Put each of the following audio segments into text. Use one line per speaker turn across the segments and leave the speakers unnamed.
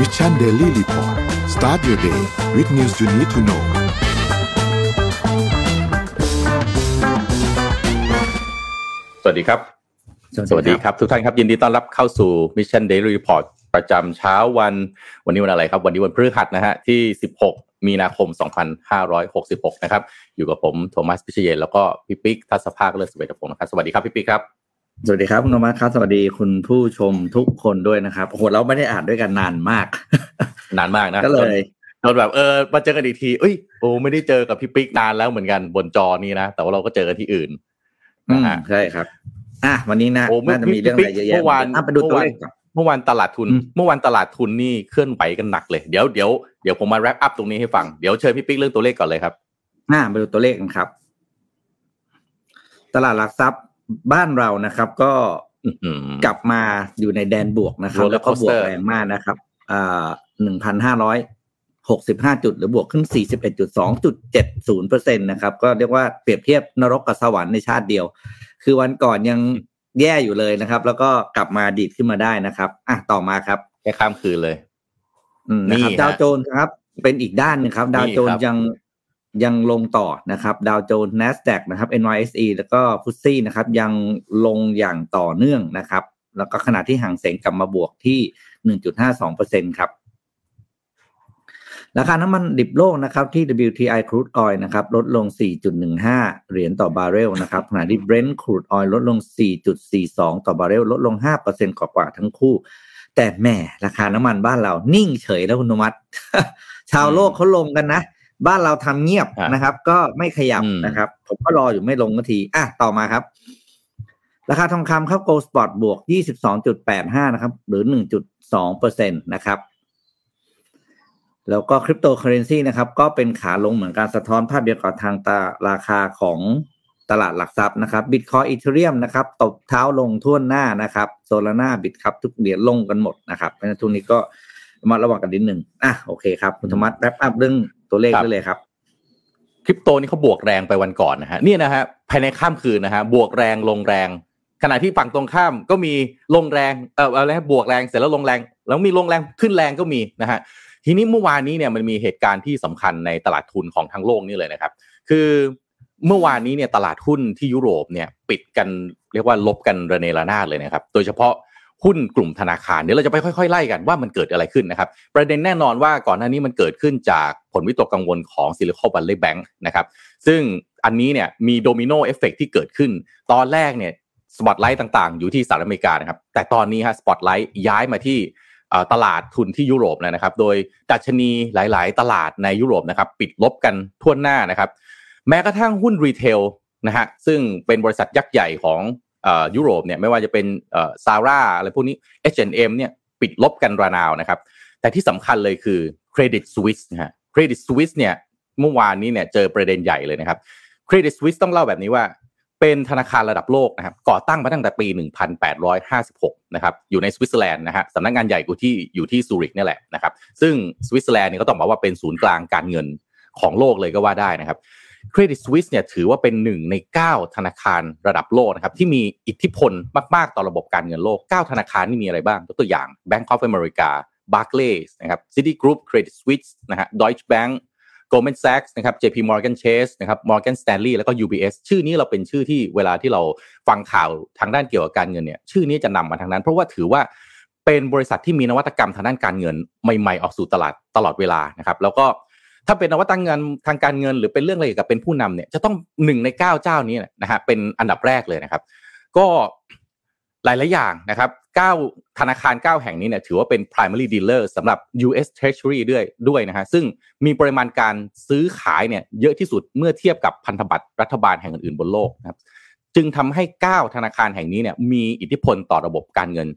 Mission Daily Report start your day with news you need to know
สวัสดีครับ สวัสดีครับ ทุกท่านครับ ยินดีต้อนรับเข้าสู่ Mission Daily Report ประจำเช้าวัน วันนี้วันอะไรครับ วันนี้วันพฤหัสนะฮะที่ 16 มีนาคม 2566 นะครับ อยู่กับผมโทมัสพิเชยนแล้วก็พี่ปิ๊กทัศภาคเลิศสเวทพงศ์นะครับ สวัสดีครับพี่ปิ๊กครับ
สวัสดีครับคุณนมัสครับสวัสดีคุณผู้ชมทุกคนด้วยนะครับโอ้โหเราไม่ได้อ่านด้วยกันนานมาก
นานมากนะ
ก็เลย
จนแบบเออมาเจอกันอีกทีเอ้ยโอ้ไม่ได้เจอกับพี่ปิ๊กนานแล้วเหมือนกันบนจอนี้นะแต่ว่าเราก็เจอกันที่อื่น
อื
นะ
ม
ฮะ
ใช่ครับ อะวันนี้นะ
โอ้เมื่อ
น่าจะมีเรื่องอะไรเยอะแยะ
เมื่อวาน
อะไปดูตัวเลขก่อน
เมื่อวานตลาดทุน
อืม
เมื่อวานตลาดทุนนี่เคลื่อนไหวกันหนักเลยเดี๋ยวเดี๋ยวเดี๋ยวผมมา wrap up ตรงนี้ให้ฟังเดี๋ยวเชิญพี่ปิ๊กเรื่องตัวเลขก่อนเลยครับ
อะไปดูตัวเลขกันครับ ตลาดหลักทรัพย์ บ้านเรานะครับ ก็
อื้อหือก
ลับมาอยู่ในแดนบวกนะครับ
Roller
แล้วก็บวก
coaster
แรงมากนะครับอ่าหนึ่งพันห้าร้อยหกสิบห้าจุด หรือบวกขึ้นสี่สิบเอ็ดจุดสองจุดเจ็ดศูนย์เปอร์เซ็นตนะครับ ก็เรียกว่าเปรียบเทียบนรกกับสวรรค์ในชาติเดียว คือวันก่อนยังแย่อยู่เลยนะครับ แล้วก็กลับมาดีดขึ้นมาได้นะครับอะต่อมาครับ
แค่ข้ามคืนเลย
อืมนะครับ
นี่ฮะ
ดาวโจนส์ครับ เป็นอีกด้านหนึงครับ ดาวโจน
นี่
ส์
ครับ
ยัง ยังลงต่อนะครับดาวโจนส์ NASDAQ นะครับ NYSE แล้วก็ฟุตซี่นะครับยังลงอย่างต่อเนื่องนะครับ แล้วก็ขณะที่ห่างเสงกลับมาบวกที่หนึ่งจุดห้าสองเปอร์เซ็นครับราคาน้ำมันดิบโลกนะครับที่ WTI crude oil นะครับลดลง 4.15 เหรียญต่อบาร์เรลนะครับขณะที่ Brent crude oil ลดลง 4.42 ต่อบาร์เรลลดลง 5%กว่าๆทั้งคู่ แต่แหม่ราคาน้ำมันบ้านเรานิ่งเฉยแล้วคุณธมัติ ชาวโลกเขาลงกันนะ บ้านเราทำเงียบ
อะ
นะครับ ก็ไม่ขยับ
อืม
นะครับ ผมก็รออยู่ไม่ลงนาที อะ ต่อมาครับ ราคาทองคำครับ Gold Spot บวก 22.85 นะครับ หรือ 1.2เปอร์เซ็นตนะครับ แล้วก็คริปโตเคอเรนซีนะครับ ก็เป็นขาลงเหมือนการสะท้อนภาพเดียวกับทางตาราคาของตลาดหลักทรัพย์นะครับบิตคอยอีเทเรียมนะครับตบเท้าลงทั่วหน้านะครับโซลาร่าบิตครับทุกเหรียญลงกันหมดนะครับเพราะฉะนั้นทุกนี้ก็ระมาระวังกันนิดหนึ่งอะโอเคครับ คุณธรรมัสแรปอัพเรื่อง ตัวเลข
ครับ
ได้เลยครับ
คริปโตนี่เขาบวกแรงไปวันก่อนนะฮะเนี่ยนะฮะภายในข้ามคืนนะฮะบวกแรงลงแรง ขณะที่ฝั่งตรงข้ามก็มีลงแรงเอออะไรนะบวกแรงเสร็จแล้วลงแรง แล้วมีลงแรงขึ้นแรงก็มีนะฮะทีนี้เมื่อวานนี้เนี่ยมันมีเหตุการณ์ที่สำคัญในตลาดทุนของทั้งโลกนี่เลยนะครับ คือเมื่อวานนี้เนี่ยตลาดหุ้นที่ยุโรปเนี่ยปิดกันเรียกว่าลบกันระเนระนาดเลยนะครับ โดยเฉพาะ หุ้นกลุ่มธนาคารเดี๋ยวเราจะไปค่อยๆไล่กันว่ามันเกิดอะไรขึ้นนะครับ ประเด็นแน่นอนว่าก่อนหน้านี้มันเกิดขึ้นจากผลวิตกกังวลของ Silicon Valley Bank นะครับซึ่งอันนี้เนี่ยมี domino effect ที่เกิดขึ้น ตอนแรกเนี่ยสปอตไลท์ต่างๆ อยู่ที่สหรัฐอเมริกานะครับแต่ตอนนี้ฮะสปอตไลท์ย้ายมาที่ตลาดทุนที่ยุโรปแล้วนะครับ โดยดัชนีหลายๆ ตลาดในยุโรปนะครับปิดลบกันทั่วหน้านะครับ แม้กระทั่งหุ้น retailนะฮะซึ่งเป็นบริษัทยักษ์ใหญ่ของ ยุโรปเนี่ยไม่ว่าจะเป็น Zara อะไรพวกนี้ H&M เนี่ยปิดลบกันระนาวนะครับ แต่ที่สำคัญเลยคือ Credit Suisse นะฮะ Credit Suisse เนี่ยเมื่อวานนี้เนี่ยเจอประเด็นใหญ่เลยนะครับ Credit Suisse ต้องเล่าแบบนี้ว่า เป็นธนาคารระดับโลกนะครับก่อตั้งมาตั้งแต่ปี 1856 นะครับอยู่ในสวิตเซอร์แลนด์นะฮะสำนักงานใหญ่กูที่อยู่ที่ซูริกนี่แหละนะครับซึ่งสวิตเซอร์แลนด์เนี่ยก็ต้องบอกว่าเป็นศูนย์กลางการเงินของโลกเลยก็ว่าได้นะครับ Credit Suisse เนี่ยถือว่าเป็นหนึ่งใน 9 ธนาคารระดับโลกนะครับที่มีอิทธิพลมากๆ ต่อระบบการเงินโลก 9 ธนาคารนี่มีอะไรบ้างยกตัวอย่าง Bank of America Barclays นะครับ Citigroup Credit Suisse นะฮะ Deutsche Bank Goldman Sachs นะครับ JP Morgan Chase นะครับ Morgan Stanley แล้วก็ UBS ชื่อนี้เราเป็นชื่อที่เวลาที่เราฟังข่าวทางด้านเกี่ยวกับการเงินเนี่ยชื่อนี้จะนำมาทางนั้น เพราะว่าถือว่าเป็นบริษัทที่มีนวัตกรรมทางด้านการเงินใหม่ ๆ ออกสู่ตลาดตลอดเวลานะครับแล้วก็ ถ้าเป็นนวัตกรรมทางการเงิน หรือเป็นเรื่องอะไรเกี่ยวกับเป็นผู้นำเนี่ยจะต้องหนึ่งในเก้าเจ้านี้นะฮะเป็นอันดับแรกเลยนะครับ ก็หลายๆอย่างนะครับ9ธนาคาร 9 แห่งนี้เนี่ยถือว่าเป็น primary dealer สำหรับ US Treasury ด้วยด้วยนะฮะซึ่งมีปริมาณการซื้อขายเนี่ยเยอะที่สุดเมื่อเทียบกับพันธบัตรรัฐบาลแห่งอื่นๆบนโลกนะครับ จึงทำให้ 9 ธนาคารแห่งนี้เนี่ยมีอิทธิพลต่อระบบการเงิน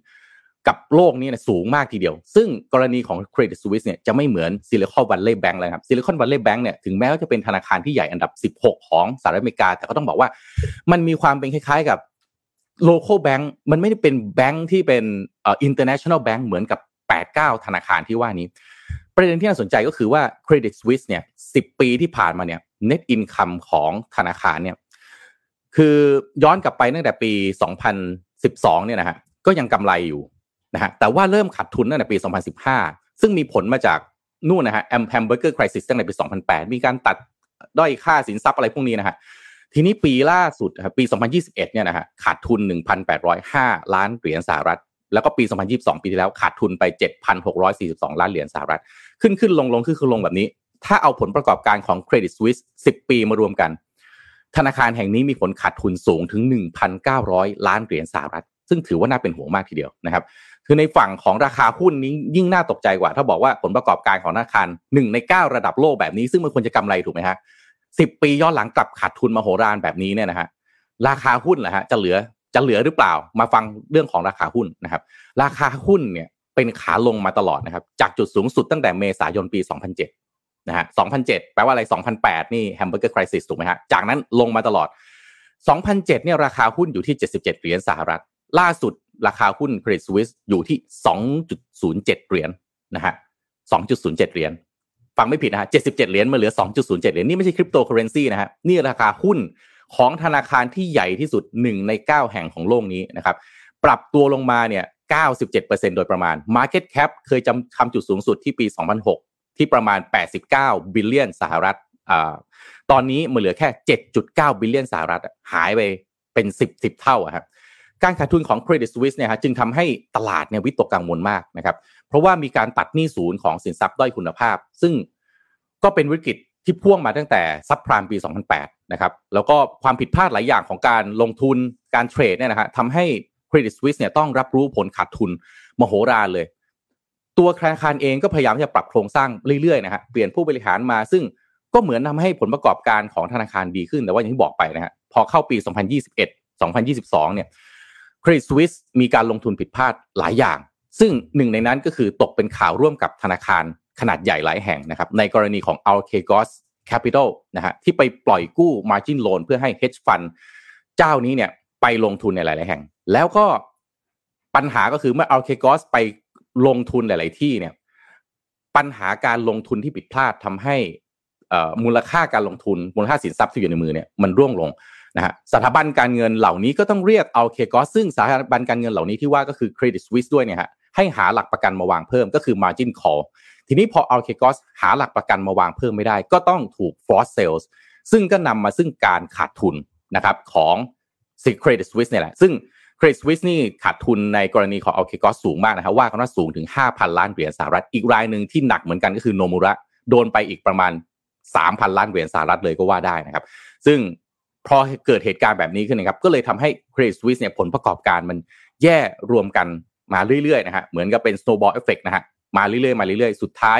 กับโลกนี้เนี่ยสูงมากทีเดียว ซึ่งกรณีของ Credit Suisse เนี่ยจะไม่เหมือน Silicon Valley Bank เลยครับ Silicon Valley Bank เนี่ยถึงแม้ว่าจะเป็นธนาคารที่ใหญ่อันดับ 16 ของสหรัฐอเมริกา แต่ก็ต้องบอกว่า มันมีความเป็นคล้ายๆกับ local bank มันไม่ได้เป็นแบงค์ที่เป็นเอ่อ international bank เหมือนกับ 8-9 ธนาคารที่ว่านี้ ประเด็นที่น่าสนใจก็คือว่า Credit Suisse เนี่ย10 ปีที่ผ่านมาเนี่ย net income ของธนาคารเนี่ยคือย้อนกลับไปตั้งแต่ปี 2012 เนี่ยนะฮะก็ยังกำไรอยู่ นะฮะแต่ว่าเริ่มขาดทุนตั้งแต่ปี 2015 ซึ่งมีผลมาจากนู่นนะฮะแอม hamburger crisis ตั้งแต่ปี 2008 มีการตัดด้อยค่าสินทรัพย์อะไรพวกนี้นะฮะทีนี้ปีล่าสุดปี 2021 เนี่ยนะฮะขาดทุน 1,805 ล้านเหรียญสหรัฐ แล้วก็ปี 2022 ปีที่แล้วขาดทุนไป 7,642 ล้านเหรียญสหรัฐ ขึ้นขึ้นลงลงขึ้นขึ้นลงแบบนี้ ถ้าเอาผลประกอบการของ Credit Suisse 10 ปีมารวมกัน ธนาคารแห่งนี้มีผลขาดทุนสูงถึง 1,900 ล้านเหรียญสหรัฐ ซึ่งถือว่าน่าเป็นห่วงมากทีเดียวนะครับ คือในฝั่งของราคาหุ้นนี้ยิ่งน่าตกใจกว่า ถ้าบอกว่าผลประกอบการของธนาคาร1ใน 9 ระดับโลกแบบนี้ ซึ่งมันควรจะกำไรถูกไหมฮะสิบปีย้อนหลังกลับขาดทุนมโหฬารแบบนี้เนี่ยนะฮะราคาหุ้นแหละฮะจะเหลือจะเหลือหรือเปล่า มาฟังเรื่องของราคาหุ้นนะครับ ราคาหุ้นเนี่ยเป็นขาลงมาตลอดนะครับ จากจุดสูงสุดตั้งแต่เมษายนปี 2007 นะฮะ 2007 แปลว่าอะไร 2008 นี่ hamburger crisis ถูกไหมฮะ จากนั้นลงมาตลอด 2007 เนี่ยราคาหุ้นอยู่ที่ 77 เหรียญสหรัฐ ล่าสุด ราคาหุ้น Credit Suisse อยู่ที่ 2.07 เหรียญนะฮะ 2.07 เหรียญ ฟังไม่ผิดนะฮะ 77 เหรียญมาเหลือ 2.07 เหรียญ นี่ไม่ใช่คริปโตเคอเรนซีนะฮะ นี่ราคาหุ้นของธนาคารที่ใหญ่ที่สุด 1 ใน 9 แห่งของโลกนี้นะครับ ปรับตัวลงมาเนี่ย 97%โดยประมาณ Market Cap เคยจำทำจุดสูงสุดที่ปี 2006 ที่ประมาณ 89 billion สหรัฐอ่าตอนนี้มันเหลือแค่ 7.9 billion สหรัฐ หายไปเป็น 10 10 เท่าครับ การขาดทุนของ Credit Suisse เนี่ยฮะจึงทำให้ตลาดเนี่ยวิตกกังวลมากนะครับ เพราะว่ามีการตัดหนี้ศูนย์ของสินทรัพย์ด้อยคุณภาพ ซึ่งก็เป็นวิกฤตที่พ่วงมาตั้งแต่ซับไพรม์ปี 2008 นะครับ แล้วก็ความผิดพลาดหลายอย่างของการลงทุนการเทรดเนี่ยนะฮะทำให้ Credit Suisse เนี่ยต้องรับรู้ผลขาดทุนมโหฬารเลย ตัวธนาคารเองก็พยายามจะปรับโครงสร้างเรื่อยๆนะฮะเปลี่ยนผู้บริหารมา ซึ่งก็เหมือนทาให้ผลประกอบการของธนาคารดีขึ้นแต่ว่าอย่างที่บอกไปนะฮะพอเข้าปี 2021 2022 เนี่ย Credit Suisse มีการลงทุนผิดพลาดหลายอย่าง ซึ่งหนึ่งในนั้นก็คือตกเป็นข่าวร่วมกับธนาคารขนาดใหญ่หลายแห่งนะครับในกรณีของ Archegos Capital นะฮะที่ไปปล่อยกู้ margin loan เพื่อให้ hedge fund เจ้านี้เนี่ยไปลงทุนในหลาย ๆ แห่ง แล้วก็ปัญหาก็คือเมื่อ Archegos ไปลงทุนหลาย ๆ ที่เนี่ยปัญหาการลงทุนที่ผิดพลาดทำให้มูลค่าการลงทุนมูลค่าสินทรัพย์ที่อยู่ในมือเนี่ยมันร่วงลง นะฮะสถาบันการเงินเหล่านี้ก็ต้องเรียกเอาเคกอสซึ่งสถาบันการเงินเหล่านี้ที่ว่าก็คือ Credit Suisse ด้วยเนี่ยฮะให้หาหลักประกันมาวางเพิ่มก็คือ margin call ทีนี้พอ a l k e g o s หาหลักประกันมาวางเพิ่มไม่ได้ ก็ต้องถูก force sales ซึ่งก็นำมาซึ่งการขาดทุนนะครับของ Credit Suisse เนี่ยแหละซึ่ง Credit Suisse นี่ขาดทุนในกรณีของ a l k e g o s สูงมากนะครับว่ากันว่าสูงถึง 5,000 ล้านเหรียญสหรัฐอีกรายหนึ่งที่หนักเหมือนกันก็คือโนมูระโดนไปอีกประมาณ 3,000 ล้านเหรียญสหรัฐเลยก็ว่าได้นะครับ ซึ่ง พอเกิดเหตุการณ์แบบนี้ขึ้นนะครับก็เลยทำให้ Credit Suisse เนี่ยผลประกอบการมันแย่รวมกันมาเรื่อยๆนะฮะเหมือนกับเป็น snowball effect นะฮะมาเรื่อยๆมาเรื่อยๆ สุดท้าย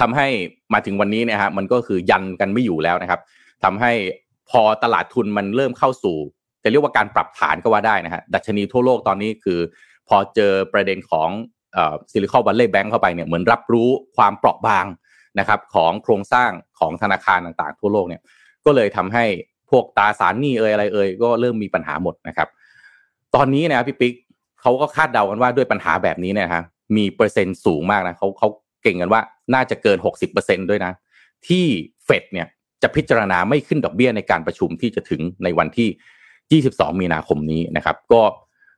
ทำให้มาถึงวันนี้นะฮะมันก็คือยันกันไม่อยู่แล้วนะครับทำให้พอตลาดทุนมันเริ่มเข้าสู่ จะเรียกว่าการปรับฐานก็ว่าได้นะฮะดัชนีทั่วโลกตอนนี้คือ พอเจอประเด็นของซิลิคอนวัลเลย์แบงก์เข้าไปเนี่ยเหมือนรับรู้ความเปราะบางนะครับของโครงสร้างของธนาคารต่างๆ ทั่วโลกเนี่ย ก็เลยทำให้พวกตราสารหนี้เอ่ยอะไรเอ่ยก็เริ่มมีปัญหาหมดนะครับ ตอนนี้นะพี่ปิ๊กเขาก็คาดเดากันว่าด้วยปัญหาแบบนี้เนี่ยฮะมีเปอร์เซ็นต์สูงมากนะเขาเขาเก็งกันว่าน่าจะเกินหกสิบเปอร์เซ็นด้วยนะ ที่เฟดเนี่ยจะพิจารณาไม่ขึ้นดอกเบี้ยในการประชุมที่จะถึงในวันที่ 22 มีนาคมนี้นะครับ ก็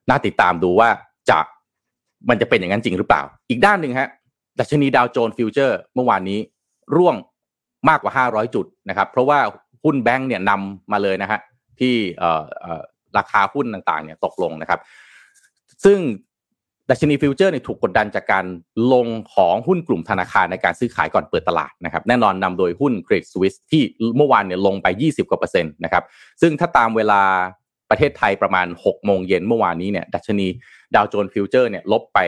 น่าติดตามดูว่าจะมันจะเป็นอย่างนั้นจริงหรือเปล่า อีกด้านหนึ่งฮะดัชนีดาวโจนส์ฟิวเจอร์เมื่อวานนี้ร่วงมากกว่า 500 จุดนะครับ เพราะว่า หุ้นแบงก์เนี่ยนำมาเลยนะฮะที่ราคาหุ้นต่างๆเนี่ยตกลงนะครับ ซึ่งดัชนีฟิวเจอร์เนี่ยถูกกดดันจากการลงของหุ้นกลุ่มธนาคารในการซื้อขายก่อนเปิดตลาดนะครับ แน่นอนนำโดยหุ้น Credit Suisse ที่เมื่อวานเนี่ยลงไป 20 กว่าเปอร์เซ็นต์นะครับ ซึ่งถ้าตามเวลาประเทศไทยประมาณ 6 โมงเย็นเมื่อวานนี้เนี่ยดัชนีดาวโจนส์ฟิวเจอร์เนี่ยลบไป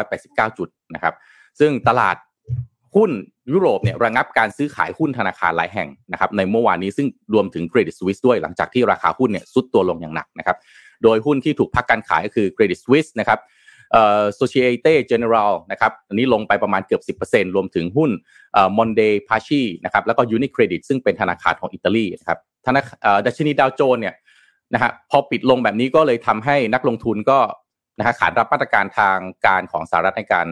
589 จุดนะครับ ซึ่งตลาด หุ้นยุโรปเนี่ยระงับการซื้อขายหุ้นธนาคารหลายแห่งนะครับในเมื่อวานนี้ซึ่งรวมถึงเครดิตสวิสด้วยหลังจากที่ราคาหุ้นเนี่ยซุดตัวลงอย่างหนักนะครับโดยหุ้นที่ถูกพักการขายก็คือ Credit Suisse นะครับเอ่อ Societe General นะครับอันนี้ลงไปประมาณเกือบ 10%รวมถึงหุ้นเอ่อ Monde Paschi นะครับแล้วก็ Unicredit ซึ่งเป็นธนาคารของอิตาลีนะครับธนาคารดัชนีดาวโจนเนี่ยนะฮะพอปิดลงแบบนี้ก็เลยทำให้นักลงทุนก็นะฮะขานรับมาตรการทางการของสหรัฐในการ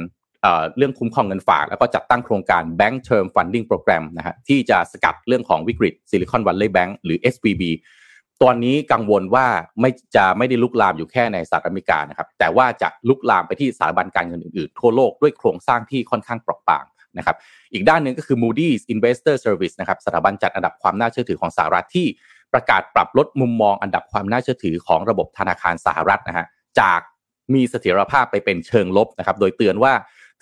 เรื่องคุ้มครองเงินฝาก แล้วก็จัดตั้งโครงการ Bank Term Funding Program นะฮะที่จะสกัดเรื่องของวิกฤตซิลิคอนวัลเลย์แบงก์หรือ SVB ตอนนี้กังวลว่าไม่จะไม่ได้ลุกลามอยู่แค่ในสหรัฐอเมริกานะครับแต่ว่าจะลุกลามไปที่สถาบันการเงินอื่นๆ ทั่วโลกด้วยโครงสร้างที่ค่อนข้างเปราะบางนะครับอีกด้านหนึ่งก็คือ Moody's Investor Service นะครับสถาบันจัดอันดับความน่าเชื่อถือของสหรัฐที่ประกาศปรับลดมุมมองอันดับความน่าเชื่อถือของระบบธนาคารสหรัฐนะฮะจากมีเสถียรภาพไปเป็นเชิงลบนะครับโดยเตือนว่า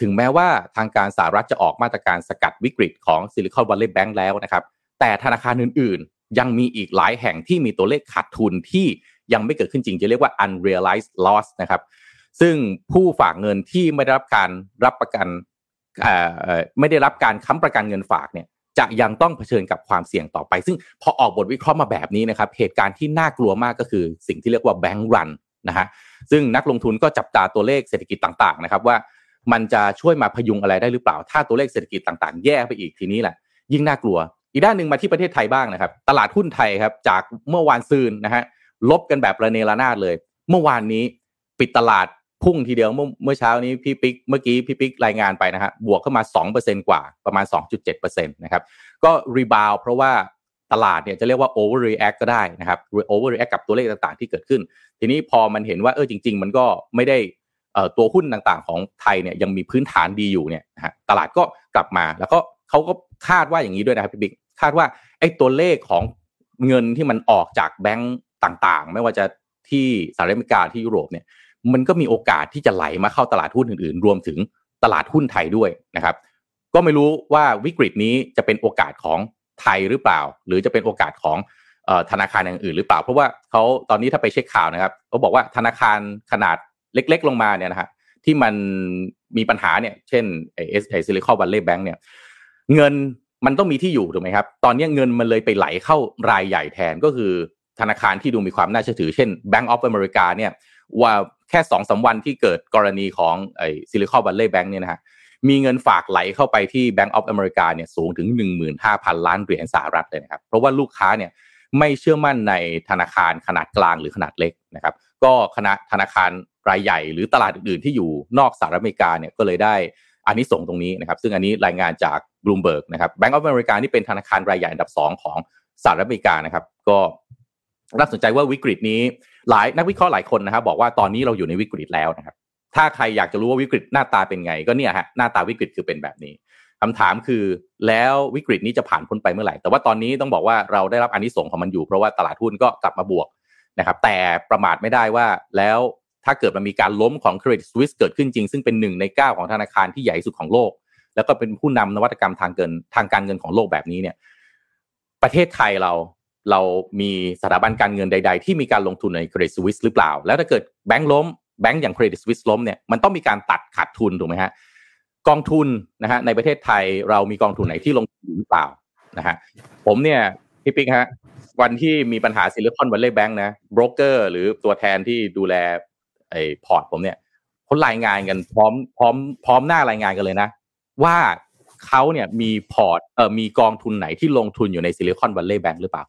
ถึงแม้ว่าทางการสหรัฐจะออกมาตรการสกัดวิกฤตของซิลิคอนวัลเลย์แบงก์แล้วนะครับ แต่ธนาคารอื่นๆ ยังมีอีกหลายแห่งที่มีตัวเลขขาดทุนที่ยังไม่เกิดขึ้นจริง จะเรียกว่า unrealized loss นะครับ ซึ่งผู้ฝากเงินที่ไม่ได้รับการรับประกันไม่ได้รับการค้ำประกันเงินฝากเนี่ยจะยังต้องเผชิญกับความเสี่ยงต่อไป ซึ่งพอออกบทวิเคราะห์มาแบบนี้นะครับ เหตุการณ์ที่น่ากลัวมากก็คือสิ่งที่เรียกว่าแบงก์รันนะฮะซึ่งนักลงทุนก็จับตาตัวเลขเศรษฐกิจต่างๆนะครับว่า มันจะช่วยมาพยุงอะไรได้หรือเปล่า ถ้าตัวเลขเศรษฐกิจต่างๆ แย่ไปอีกทีนี้แหละ ยิ่งน่ากลัว อีกด้านหนึ่งมาที่ประเทศไทยบ้างนะครับ ตลาดหุ้นไทยครับ จากเมื่อวานซืนนะฮะ ลบกันแบบระเนระนาดเลย เมื่อวานนี้ปิดตลาดพุ่งทีเดียวเมื่อเมื่อเช้านี้พี่ปิ๊กเมื่อกี้พี่ปิ๊กรายงานไปนะฮะบวกเข้ามา 2%กว่าประมาณ 2.7%นะครับก็รีบาวเพราะว่าตลาดเนี่ยจะเรียกว่า overreact ก็ได้นะครับ overreact กับตัวเลขต่างๆ ที่เกิดขึ้น ทีนี้พอมันเห็นว่าเออจริง ๆ มันก็ไม่ได้ ตัวหุ้นต่างๆ ของไทยเนี่ยยังมีพื้นฐานดีอยู่เนี่ยนะฮะตลาดก็กลับมา แล้วก็เขาก็คาดว่าอย่างนี้ด้วยนะครับพี่บิ๊กคาดว่าไอ้ตัวเลขของเงินที่มันออกจากแบงก์ต่างๆ ไม่ว่าจะที่สหรัฐอเมริกาที่ยุโรปเนี่ยมันก็มีโอกาสที่จะไหลมาเข้าตลาดหุ้นอื่นๆ รวมถึงตลาดหุ้นไทยด้วยนะครับ ก็ไม่รู้ว่าวิกฤตนี้จะเป็นโอกาสของไทยหรือเปล่า หรือจะเป็นโอกาสของธนาคารอย่างอื่นหรือเปล่า เพราะว่าเขาตอนนี้ถ้าไปเช็คข่าวนะครับเขาบอกว่าธนาคารขนาด เล็ก ๆ ลงมาเนี่ยนะฮะที่มันมีปัญหาเนี่ย เช่นไอ้เอสไอ้ Silicon Valley Bank เนี่ย เงินมันต้องมีที่อยู่ถูกไหมครับ ตอนนี้เงินมันเลยไปไหลเข้ารายใหญ่แทนก็คือธนาคารที่ดูมีความน่าเชื่อถือ เช่น Bank of America เนี่ย ว่าแค่สองสามวันที่เกิดกรณีของไอ้ Silicon Valley Bank เนี่ยนะฮะมีเงินฝากไหลเข้าไปที่ Bank of America เนี่ยสูงถึง 15,000 ล้านเหรียญสหรัฐเลยนะครับ เพราะว่าลูกค้าเนี่ยไม่เชื่อมั่นในธนาคารขนาดกลางหรือขนาดเล็กนะครับ ก็คณะธนาคาร รายใหญ่หรือตลาดอื่นๆ ที่อยู่นอกสหรัฐอเมริกาเนี่ยก็เลยได้อานิสงส์ตรงนี้นะครับซึ่งอันนี้รายงานจากบลูมเบิร์กนะครับ Bank of America นี่เป็นธนาคารรายใหญ่อันดับสองของสหรัฐอเมริกานะครับก็น่าสนใจว่าวิกฤตนี้หลายนักวิเคราะห์หลายคนนะครับบอกว่าตอนนี้เราอยู่ในวิกฤตแล้วนะครับถ้าใครอยากจะรู้ว่าวิกฤตหน้าตาเป็นไง ก็เนี่ยฮะหน้าตาวิกฤตคือเป็นแบบนี้คำถามคือแล้ววิกฤตนี้จะผ่านพ้นไปเมื่อไหร่ แต่ว่าตอนนี้ต้องบอกว่าเราได้รับอันนี้ส่งของมันอยู่เพราะว่าตลาดหุ้นก็กลับมาบวกนะครับแต่ประมาทไม่ได้ว่าแล้ว ถ้าเกิดมันมีการล้มของเครดิตสวิสเกิดขึ้นจริง ซึ่งเป็นหนึ่งในเก้าของธนาคารที่ใหญ่สุดของโลก แล้วก็เป็นผู้นำนวัตกรรมทางเงินทางการเงินของโลกแบบนี้เนี่ย ประเทศไทยเราเรามีสถาบันการเงินใด ๆ ที่มีการลงทุนใน Credit Suisse หรือเปล่า แล้วถ้าเกิดแบงก์ล้มแบงก์อย่าง Credit Suisse ล้มเนี่ยมันต้องมีการตัดขาดทุนถูกไหมฮะกองทุนนะฮะในประเทศไทยเรามีกองทุนไหนที่ลงทุนหรือเปล่านะฮะผมเนี่ยพี่ปิ๊กฮะวันที่มีปัญหา Silicon Valley Bank นะโบรกเกอร์หรือตัวแทนที่ดูแล ไอ้พอร์ตผมเนี่ยเขารายงานกันพร้อมพร้อมพร้อมหน้ารายงานกันเลยนะ ว่าเขาเนี่ยมีพอร์ตเอ่อมีกองทุนไหนที่ลงทุนอยู่ใน Silicon Valley Bank หรือเปล่า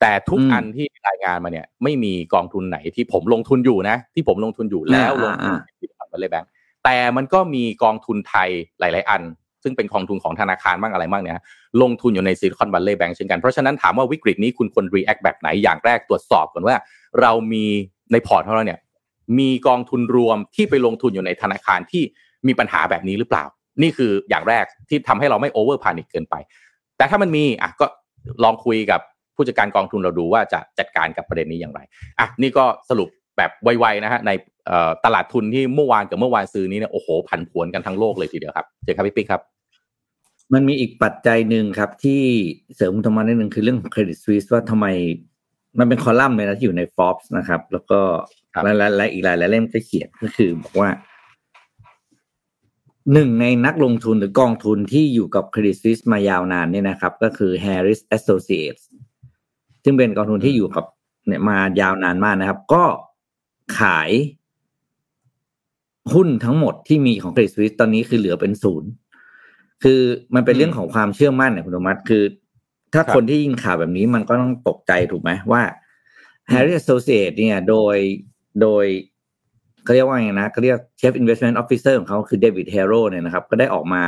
แต่ทุกอันที่รายงานมาเนี่ย ไม่มีกองทุนไหนที่ผมลงทุนอยู่นะ ที่ผมลงทุนอยู่แล้วลงทุนใน Silicon Valley Bank แต่มันก็มีกองทุนไทยหลาย ๆ อัน ซึ่งเป็นกองทุนของธนาคารบ้างอะไรบ้างเนี่ยลงทุนอยู่ใน Silicon Valley Bank เช่นกันเพราะฉะนั้นถามว่าวิกฤตนี้คุณควร react แบบไหนอย่างแรกตรวจสอบก่อนว่า เรามีในพอร์ตของเราเนี่ย มีกองทุนรวมที่ไปลงทุนอยู่ในธนาคารที่มีปัญหาแบบนี้หรือเปล่า นี่คืออย่างแรกที่ทำให้เราไม่ over panic เกินไป แต่ถ้ามันมีอะก็ลองคุยกับผู้จัดการกองทุนเราดูว่าจะจัดการกับประเด็นนี้อย่างไรอะนี่ก็สรุปแบบไวๆนะฮะในตลาดทุนที่เมื่อวานกับเมื่อวานซืนนี้เนี่ยโอ้โหผันผวนกันทั้งโลกเลยทีเดียวครับเจอครับพี่ปิ๊กครับ
มันมีอีกปัจจัยหนึ่งครับที่เสริมธรรมะนิดนึงคือเรื่องของเครดิตสวิสว่าทำไมมันเป็นคอลัมน์เลยนะที่อยู่ใน Forbes นะครับ แล้วก็ และและอีกหลายเล่มก็เขียนก็คือบอกว่าหนึ่งในนักลงทุนหรือกองทุนที่อยู่กับเครดิตสวิสมายาวนานเนี่ยนะครับ ก็คือ Harris Associates ซึ่งเป็นกองทุนที่อยู่กับเนี่ยมายาวนานมากนะครับ ก็ขายหุ้นทั้งหมดที่มีของเครดิตสวิสตอนนี้คือเหลือเป็นศูนย์คือมันเป็นเรื่องของความเชื่อมั่นเนี่ยคุณธมัตคือ ถ้าคนที่ยิงข่าวแบบนี้มันก็ต้องตกใจถูกไหมว่า Harry Associate เนี่ย โดย โดยเขาเรียกว่าไงนะเขาเรียก Chief Investment Officer ของเขาคือเดวิดเฮโร่เนี่ยนะครับ ก็ได้ออกมา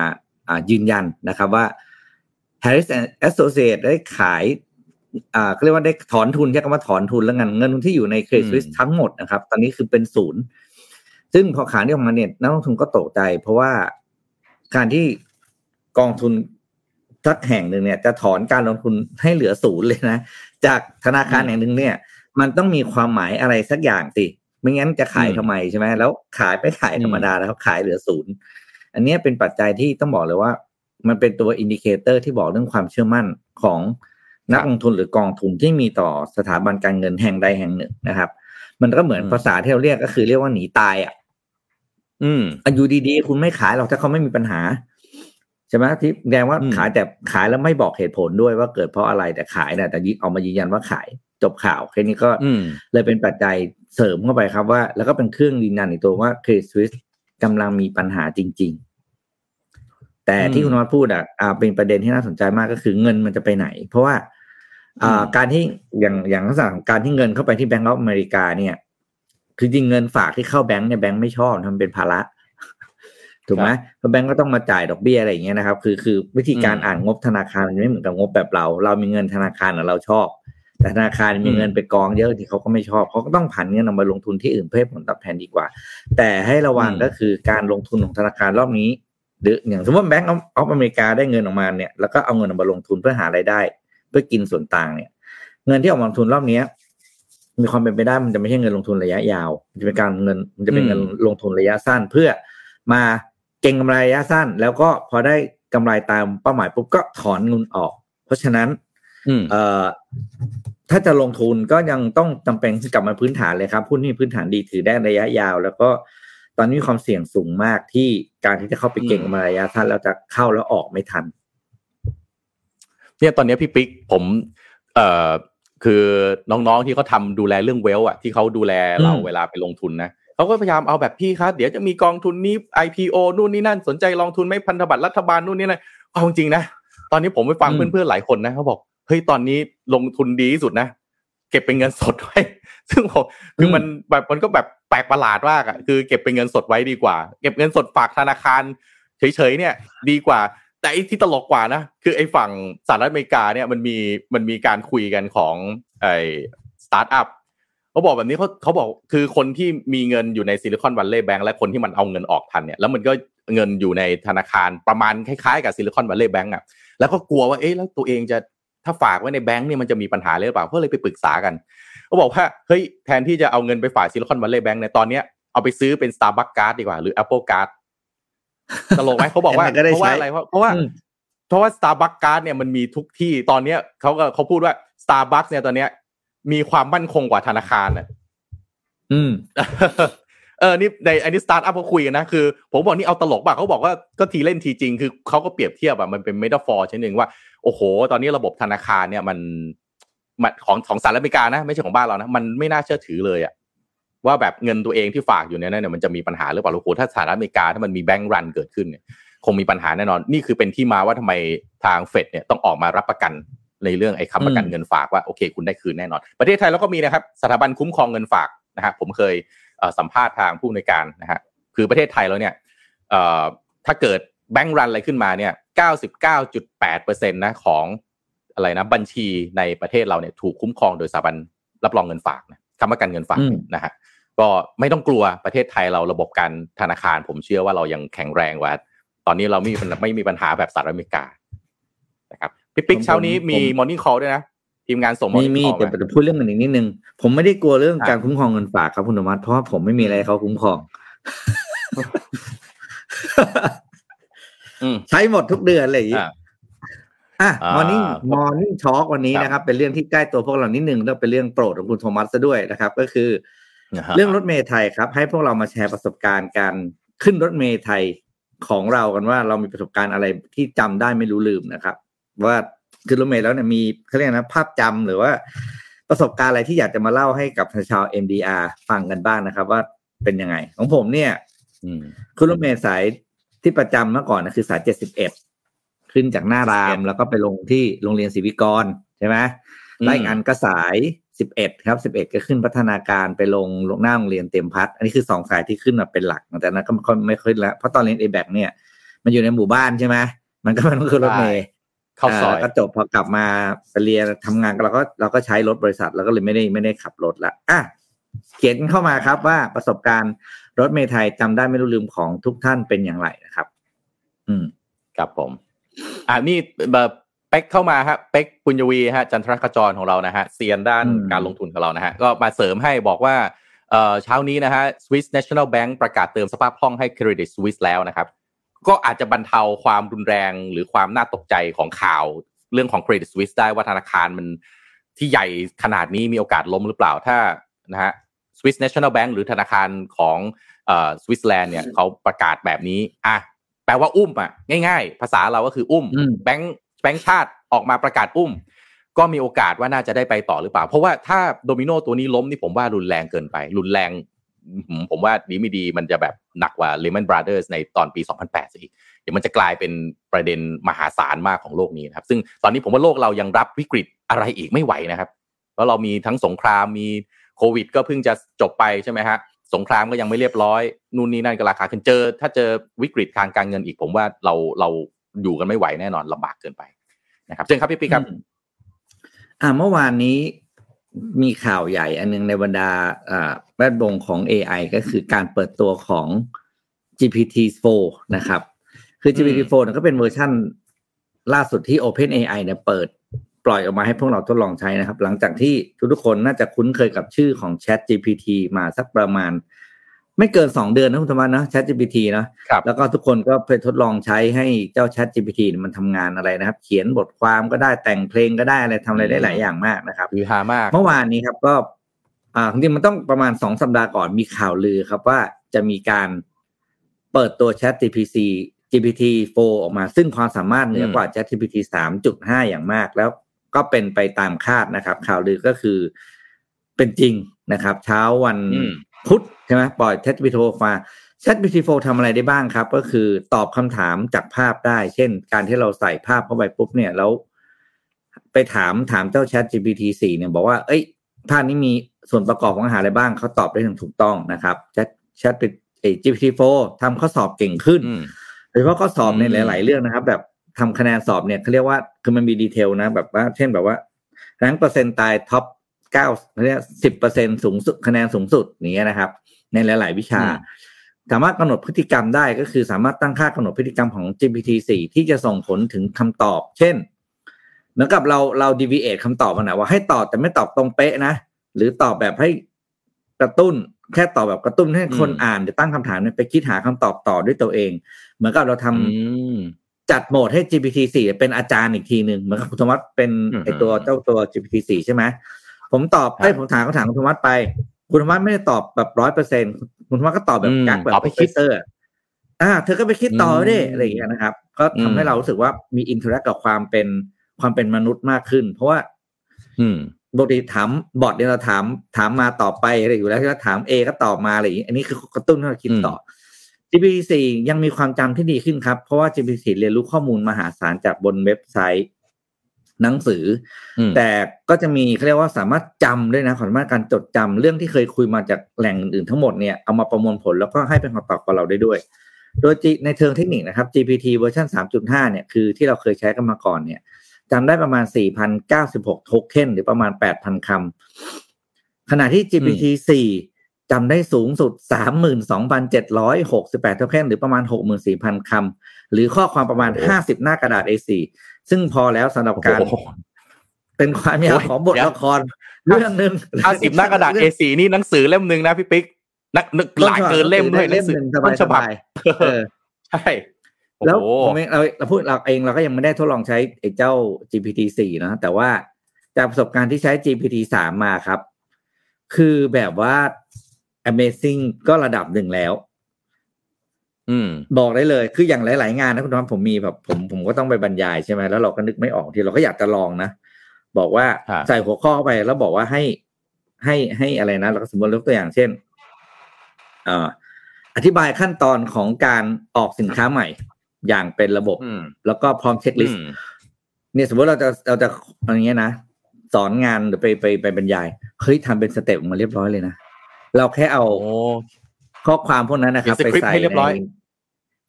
อ่ายืนยันนะครับว่า Harris Associate ได้ขายอ่าเขาเรียกว่าได้ถอนทุนใช้คำว่าถอนทุนแล้วกันเงินทุนที่อยู่ในเครดิตสวิสทั้งหมดนะครับ ตอนนี้คือเป็นศูนย์ ซึ่งพอข่าวที่ออกมาเนี่ยนักลงทุนก็ตกใจ เพราะว่าการที่กองทุนสักแห่งหนึ่งเนี่ย จะถอนการลงทุนให้เหลือศูนย์เลยนะ จากธนาคารแห่งหนึ่งเนี่ย มันต้องมีความหมายอะไรสักอย่างสิ ไม่งั้นจะขายทำไมใช่ไหมแล้วขายไปขายธรรมดาแล้วขายเหลือศูนย์อันนี้เป็นปัจจัยที่ต้องบอกเลยว่า มันเป็นตัว indicator ที่บอกเรื่องความเชื่อมั่นของนักลงทุนหรือกองทุนที่มีต่อสถาบันการเงินแห่งใดแห่งหนึ่งนะครับ มันก็เหมือนภาษาที่เราเรียกก็คือเรียกว่าหนีตายอะ
อืม
อายุดีๆ คุณไม่ขายหรอกถ้าเขาไม่มีปัญหาใช่ไหมที่แสดงว่า
อืม
ขายแต่ขายแล้วไม่บอกเหตุผลด้วยว่าเกิดเพราะอะไรแต่ขายนะแต่ยึดเอามายืนยันว่าขายจบข่าวแค่นี้ก็
อืม
เลยเป็นปัจจัย เสริมเข้าไปครับว่า แล้วก็เป็นเครื่องยืนยันอีกตัวว่าเครดิตสวิสกำลังมีปัญหาจริง ๆ แต่ที่
อืม
คุณนวัดพูดอะอ่าเป็นประเด็นที่น่าสนใจมากก็คือเงินมันจะไปไหน เพราะว่าอ่า
อืม
การที่อย่างอย่างลักษณะของการที่เงินเข้าไปที่แบงก์ออฟอเมริกาเนี่ย คือจริงเงินฝากที่เข้าแบงก์เนี่ยแบงก์ไม่ชอบทำเป็นภาระถูกไหมเพราะแบงก์ก็ต้องมาจ่ายดอกเบี้ยอะไรอย่างเงี้ยนะครับ คือคือวิธีการ
อืม
อ่านงบธนาคารมันไม่เหมือนกับงบแบบเรา เรามีเงินธนาคารอะเราชอบ แต่ธนาคารมี
อืม
เงินไปกองเยอะที่เขาก็ไม่ชอบเขาก็ต้องผันเงินออกมาลงทุนที่อื่นเพื่อให้ผลตอบแทนดีกว่า แต่ให้ระวังก็คือการลงทุนของธนาคารรอบนี้ หรืออย่างสมมติแบงก์ออฟอเมริกาได้เงินออกมาเนี่ยแล้วก็เอาเงินออกมาลงทุนเพื่อหารายได้ เพื่อกินส่วนต่างเนี่ย เงินที่ออกมาลงทุนรอบเนี้ยมีความเป็นไปได้มันจะไม่ใช่เงินลงทุนระยะยาวมันจะเป็นการเงินมันจะเป็นเงินลงทุนระยะสั้น เพื่อมาเก็งกำไรระยะสั้น แล้วก็พอได้กำไรตามเป้าหมายปุ๊บก็ถอนเงินออก เพราะฉะนั้น
อืม
เอ่อถ้าจะลงทุนก็ยังต้องจำเป็นกลับมาพื้นฐานเลยครับหุ้นที่มีพื้นฐานดีถือได้ระยะยาว แล้วก็ตอนนี้มีความเสี่ยงสูงมากที่การที่จะเข้าไปเก็งกำไรระยะสั้นแล้วจะเข้าแล้วออกไม่ทัน
เนี่ยตอนเนี้ยพี่ปิ๊กผม เอ่อคือน้องๆที่เขาทำดูแลเรื่องเวลอะที่เขาดูแลเรา
อืม
เวลาไปลงทุนนะเขาก็พยายามเอาแบบพี่ครับเดี๋ยวจะมีกองทุนนี้ IPO นู่นนี่นั่นสนใจลงทุนไหม่พันธบัตรรัฐบาลนู่นนี่นั่นเอาจริงๆนะตอนนี้ผมไปฟัง
อืม
เพื่อนๆหลายคนนะเขาบอก เฮ้ยตอนนี้ลงทุนดีที่สุดนะเก็บเป็นเงินสดไว้ ซึ่งผมคือมันแบบมันก็แบบแปลกประหลาดมากอะคือเก็บเป็นเงินสดไว้ดีกว่า เก็บเงินสดฝากธนาคาร เฉยๆเนี่ย ดีกว่า แต่ไอ้ที่ตลกกว่านะคือไอ้ฝั่งสหรัฐอเมริกาเนี่ยมันมีมันมีการคุยกันของไอ้สตาร์ทอัพเขาบอกแบบนี้เขาเขาบอกคือคนที่มีเงินอยู่ใน Silicon Valley Bank และคนที่มันเอาเงินออกทันเนี่ยแล้วมันก็เงินอยู่ในธนาคารประมาณคล้ายๆกับ Silicon Valley Bank อะแล้วก็กลัวว่าเอ๊ะแล้วตัวเองจะ ถ้าฝากไว้ในแบงก์เนี่ยมันจะมีปัญหาเลยหรือเปล่า ก็เลยไปปรึกษากันเขาบอกว่าเฮ้ยแทนที่จะเอาเงินไปฝาก Silicon Valley Bank เนี่ยตอนเนี้ยเอาไปซื้อเป็น Starbucks Card ดีกว่า หรือ Apple Card ตลกไหมเขาบอกว่า
ยังไงก็ได้
เพราะว่า
ใช้
อะไรเพราะเพราะว่า
อืม
เพราะว่า Starbucks Card เนี่ยมันมีทุกที่ตอนเนี้ยเขาก็เขาพูดว่า Starbucks เนี่ยตอนเนี้ยมีความมั่นคงกว่าธนาคารน่ะ
อืม
เออนี่ในอันนี้สตาร์ทอัพเขาคุยกันนะคือ ผมบอกนี่เอาตลกป่ะเขาบอกว่าก็ทีเล่นทีจริง คือเขาก็เปรียบเทียบอะมันเป็น metaphor ชนิดหนึ่งว่า โอ้โห ตอนนี้ระบบธนาคารเนี่ยมันมันของของสหรัฐอเมริกานะไม่ใช่ของบ้านเรานะมันไม่น่าเชื่อถือเลยอะว่าแบบเงินตัวเองที่ฝากอยู่เนี่ยเนี่ยมันจะมีปัญหาหรือเปล่าโอ้โหถ้าสหรัฐอเมริกาถ้ามันมีแบงก์รันเกิดขึ้นเนี่ยคงมีปัญหาแน่นอน นี่คือเป็นที่มาว่าทำไมทางเฟดเนี่ยต้องออกมารับประกันในเรื่องไอ้คำประกัน
อืม
เงินฝากว่าโอเค คุณได้คืนแน่นอน ประเทศไทยเราก็มีนะครับสถาบันคุ้มครองเงินฝากนะฮะผมเคยเอ่อ สัมภาษณ์ทางผู้อำนวยการนะฮะคือประเทศไทยแล้วเนี่ยเอ่อถ้าเกิดแบงก์รันอะไรขึ้นมาเนี่ย 99.8%นะของอะไรนะบัญชีในประเทศเราเนี่ยถูกคุ้มครองโดยสถาบันรับรองเงินฝากนะคำประกันเงินฝาก
อืม
นะฮะก็ไม่ต้องกลัวประเทศไทยเราระบบการธนาคาร ผมเชื่อว่าเรายังแข็งแรงกว่า ตอนนี้เราไม่มีปัญหาไม่มีปัญหาแบบสหรัฐอเมริกานะครับพี่ปิ๊ก
ผม
เช้านี้มี
ผม
มอร์นิ่งคอลด้วยนะ ทีมงานส่งมอ
มี
ร์นิ่ง
มี
คอล
แต่
มา
แต่พูดเรื่องมันอีกนิดนึง ผมไม่ได้กลัวเรื่อง
อะ
การคุ้มครองเงินฝากครับคุณธรรมัสเพราะว่าผมไม่มีอะไรให้เขาคุ้มครอง
อืม
ใช้หมดทุกเดือนเลยอย่างงี้
อะ
อะ
อ่า
morning morning talk วันนี้
ครับ
นะครับ เป็นเรื่องที่ใกล้ตัวพวกเรานิดนึงแล้วเป็นเรื่องโปรดของคุณโทมัสซะด้วยนะครับ ก็คือ เรื่องรถเมล์ไทยครับ ให้พวกเรามาแชร์ประสบการณ์การขึ้นรถเมล์ไทยของเรากันว่าเรามีประสบการณ์อะไรที่จำได้ไม่รู้ลืมนะครับ ว่า ขึ้นรถเมล์แล้วเนี่ยมีเขาเรียกนะภาพจำหรือว่า ประสบการณ์อะไรที่อยากจะมาเล่าให้กับชาว MDR ฟังกันบ้างนะครับ ว่าเป็นยังไง ของผมเนี่ย
อืม
ขึ้นรถเมล์สายที่ประจำเมื่อก่อนนะคือสายเจ็ดสิบเอ็ดขึ้นจากหน้าราม
71
แล้วก็ไปลงที่โรงเรียนศรีวิกรใช่ไหม
อืม
ไล่งานก็สายสิบเอ็ดครับสิบเอ็ดก็ขึ้นพัฒนาการไปลงลงหน้าโรงเรียนเต็มพัดอันนี้คือสองสายที่ขึ้นมาเป็นหลักแต่นั้นก็ไม่ค่อยไม่ค่อยแล้วเพราะตอนเรียนเอแบกเนี่ย มันอยู่ในหมู่บ้านใช่ไหมมันก็มันก็คือรถเมล์
เข้าซอย
แล้วก็จบพอกลับมาไปเรียนทำงานเราก็เราก็ใช้รถบริษัทเราก็เลยไม่ได้ไม่ได้ขับรถละอะเขียนเข้ามาครับว่าประสบการณ์รถเมล์ไทยจำได้ไม่รู้ลืมของทุกท่านเป็นอย่างไรนะครับ อืม
ครับผม อ่านี่แบบเป็กเข้ามาฮะเป็กปุญญวีฮะจันทรคจรของเรานะฮะเซียนด้าน
อืม
การลงทุนของเรานะฮะก็มาเสริมให้บอกว่าเอ่อเช้านี้นะฮะ Swiss National Bank ประกาศเติมสภาพคล่องให้ Credit Suisse แล้วนะครับ ก็อาจจะบรรเทาความรุนแรงหรือความน่าตกใจของข่าวเรื่องของ Credit Suisse ได้ว่าธนาคารมันที่ใหญ่ขนาดนี้มีโอกาสล้มหรือเปล่าถ้านะฮะ Swiss National Bank หรือธนาคารของเอ่อสวิตเซอร์แลนด์เนี่ยเขาประกาศแบบนี้อะแปลว่าอุ้มอะง่ายๆ ภาษาเราก็คืออุ้ม
อืม
แบงค์แบงค์ชาติออกมาประกาศอุ้ม ก็มีโอกาสว่าน่าจะได้ไปต่อหรือเปล่า เพราะว่าถ้าโดมิโนตัวนี้ล้มนี่ผมว่ารุนแรงเกินไป รุนแรงอืม ผมว่าดีไม่ดีมันจะแบบหนักกว่า Lehman Brothers ในตอนปี 2008ซะอีกเดี๋ยวมันจะกลายเป็นประเด็นมหาศาลมากของโลกนี้นะครับ ซึ่งตอนนี้ผมว่าโลกเรายังรับวิกฤตอะไรอีกไม่ไหวนะครับ เพราะเรามีทั้งสงครามมีโควิด ก็เพิ่งจะจบไปใช่ไหมฮะสงครามก็ยังไม่เรียบร้อยนู่นนี่นั่นก็ราคาขึ้นเจอ ถ้าเจอวิกฤตทางการเงินอีก ผมว่าเราเราอยู่กันไม่ไหวแน่นอนลำบากเกินไปนะครับเชิญครับพี่ปิ๊กครับ
อ่าเมื่อวานนี้ มีข่าวใหญ่อันหนึงในบรรดาอ่าแวดวงของ AI ก็คือการเปิดตัวของ GPT-4 นะครับ คือ GPT-4 เนี่ยก็เป็นเวอร์ชั่นล่าสุดที่ OpenAI เนี่ยเปิดปล่อยออกมาให้พวกเราทดลองใช้นะครับ หลังจากที่ทุกๆคนน่าจะคุ้นเคยกับชื่อของ Chat GPT มาสักประมาณ ไม่เกินสองเดือนนะคุณธรรมนะ Chat GPT เนอะ
ครับ
แล้วก็ทุกคนก็ไปทดลองใช้ให้เจ้า Chat GPT เนี่ยมันทำงานอะไรนะครับ เขียนบทความก็ได้แต่งเพลงก็ได้อะไรทำอะไรได้หลายอย่างมากนะครับ
ฮือฮามาก
เมื่อวานนี้ครับก็อ่าจริงๆมันต้องประมาณสองสัปดาห์ก่อนมีข่าวลือครับว่าจะมีการเปิดตัว Chat GPT GPT 4 ออกมา ซึ่งความสามารถเหนือกว่า Chat GPT 3.5 อย่างมาก แล้วก็เป็นไปตามคาดนะครับ ข่าวลือก็คือเป็นจริงนะครับ เช้าวัน
อืม
พุธใช่ไหมปล่อย Chat GPT 4มา Chat GPT 4ทำอะไรได้บ้างครับ ก็คือตอบคำถามจากภาพได้ เช่น การที่เราใส่ภาพเข้าไปปุ๊บเนี่ยแล้ว ไปถามถามเจ้า Chat GPT 4เนี่ยบอกว่า เอ้ย ภาพนี้มีส่วนประกอบของอาหารอะไรบ้างเขาตอบได้อย่างถูกต้องนะครับ Chat Chat เอ่อ GPT 4ทำข้อสอบเก่งขึ้น
อืม
โดยเฉพาะข้อสอบใน
อืม
หลาย ๆ เรื่องนะครับ แบบทำคะแนนสอบเนี่ยเขาเรียกว่าคือมันมีดีเทลนะ แบบว่า เช่นแบบว่าแรงเปอร์เซ็นต์ตายท็อป เก้าเรียกสิบเปอร์เซ็นสูงสุดคะแนนสูงสุดอย่างเงี้ยนะครับ ในหลาย ๆ วิชา สามารถกำหนดพฤติกรรมได้ก็คือสามารถตั้งค่ากำหนดพฤติกรรมของ GPT 4ที่จะส่งผลถึงคำตอบ เช่น เหมือนกับเราเรา deviate คำตอบมันนะว่าให้ตอบแต่ไม่ตอบตรงเป๊ะนะ หรือตอบแบบให้กระตุ้นแค่ตอบแบบกระตุ้นให้คน
อืม
อ่านหรือตั้งคำถามเนี่ยไปคิดหาคำตอบต่อด้วยตัวเอง เหมือนกับเราทำ
อืม
จัดโหมดให้ GPT 4เป็นอาจารย์อีกทีหนึ่งเหมือนกับคุณธรรมะเป็น
อืม
ไอตัวเจ้าตัว GPT 4ใช่ไหม ผมตอบ
ครับ
ไอ้ยผมถามคำถามคุณธรรมะไป คุณธรรมะไม่ได้ตอบแบบร้อยเปอร์เซ็นคุณธรรมะก็ตอบแบบ
อืม
กักแบบ
ตอบให้คิด
เตอร์อ่า เธอก็ไปคิดต่อ
อืม
ได้อะไรอย่างเงี้ยนะครับ ก็ทำให้
อืม
เรารู้สึกว่ามี interact กับความเป็นความเป็นมนุษย์มากขึ้น เพราะว่า
อืม
ปกติถาม bot เนี่ยเราถามถามมาต่อไปอะไรอยู่แล้วที่เราถาม A ก็ตอบมาอะไรอย่างนี้อันนี้คือกระตุ้นให้เราคิดต่ออ GPT 4ยังมีความจำที่ดีขึ้นครับ เพราะว่า GPT 4เรียนรู้ข้อมูลมหาศาลจากบนเว็บไซต์ หนังสืออ
ม
แต่ก็จะมีเขาเรียกว่าสามารถจำด้วยนะความสามารถการจดจำเรื่องที่เคยคุยมาจากแหล่งอื่นๆทั้งหมดเนี่ยเอามาประมวลผลแล้วก็ให้เป็นคำตอบกับเราได้ด้วย โดย G- ในเชิงเทคนิคนะครับ GPT เวอร์ชัน3.5 เนี่ยคือที่เราเคยใช้กันมาก่อนเนี่ยจำได้ประมาณ 4,096 โทเค็นหรือประมาณ 8,000 คำ ขณะที่ GPT 4จำได้สูงสุด 32,768 โทเค็นหรือประมาณ 64,000 คำ หรือข้อความประมาณ
โอ้โห
50 หน้ากระดาษ A4 ซึ่งพอแล้วสำหรับการ
โอ้โห
เป็นความยาว
โอ้ย
ของบท
เดี๋ยว
ละคร เรื่องหนึ่ง
ห้าสิบหน้ากระดาษ A4 นี่หนังสือเล่มหนึ่งนะพี่ปิ๊กนักนึกหลายเกินเล่มด้วย
เล่มหนึ่งสบาย
ต้นฉ
ส
บับบา
ยเออ
ใช่โอ้
แล้ว
โห
ผมเองเราเราพูดเราเองเราก็ยังไม่ได้ทดลองใช้ไอ้เจ้า GPT 4นะแต่ว่าจากประสบการณ์ที่ใช้ GPT 3มาครับ คือแบบว่า Amazing ก็ระดับหนึ่งแล้ว
อืม
บอกได้เลย คืออย่างหลาย ๆ งานนะคุณน้องผมมีแบบผมผมก็ต้องไปบรรยายใช่ไหมแล้วเราก็นึกไม่ออกทีเราก็อยากจะลองนะบอกว่า
ฮะ
ใส่หัวข้อเข้าไปแล้วบอกว่าให้ให้ให้อะไรนะเราก็สมมติยกตัวอย่างเช่นเอ่ออธิบายขั้นตอนของการออกสินค้าใหม่ อย่างเป็นระบบ
อืม
แล้วก็พร้อมเช็คลิส
อื
ต์
ม
เนี่ยสมมติเราจะเราจะอะไรเงี้ยนะสอนงานหรือไปไปไปบรรยายเฮ้ยทำเป็นสเต็ปออกมาเรียบร้อยเลยนะเราแค่เอา
โอ้
ข้อความพวกนั้นนะครับ
เขียนสคริปต์ให้เรียบร้อย
ใน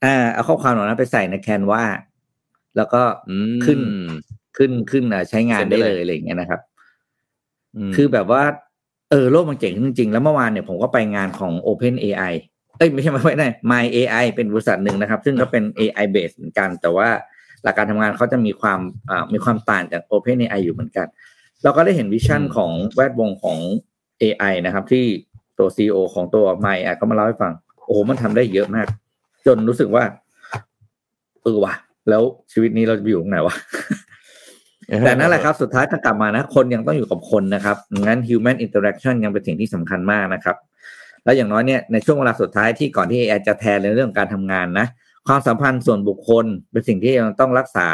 อ่าเอาข้อความเหล่านั้นไปใส่ในแคนวาแล้วก็
อืม
ขึ้นขึ้นขึ้นอะใช้งาน
เซ็นได้
ได้
เล
เลยยอะไรอย่างเงี้ยนะครับ
ม
คือแบบว่า เออโลกมันเจ๋งขึ้นจริงๆ แล้วเมื่อวานเนี่ยผมก็ไปงานของ Open AI เอ้ยไม่ใช่ไม่ได้ My AI เป็นบริษัทหนึ่งนะครับ ซึ่งก็เป็น AI base เหมือนกัน แต่ว่าหลักการทำงานเขาจะมีความอ่ามีความต่างจาก Open AI อยู่เหมือนกัน เราก็ได้เห็นวิชั่น
อืม
ของแวดวงของ AI นะครับ ที่ตัว CEO ของตัว My AI เขามาเล่าให้ฟัง โอ้โหมันทำได้เยอะมาก จนรู้สึกว่า เออว่ะ แล้วชีวิตนี้เราจะไปอยู่ตรงไหนวะแต่นั่นแหละครับ สุดท้ายถ้ากลับมานะ คนยังต้องอยู่กับคนนะครับ งั้น human interaction ยังเป็นสิ่งที่สำคัญมากนะครับ แล้วอย่างน้อยเนี่ยในช่วงเวลาสุดท้ายที่ก่อนที่ AI จะแทนในเรื่องของการทำงานนะ ความสัมพันธ์ส่วนบุคคล เป็นสิ่งที่ยังต้องรักษา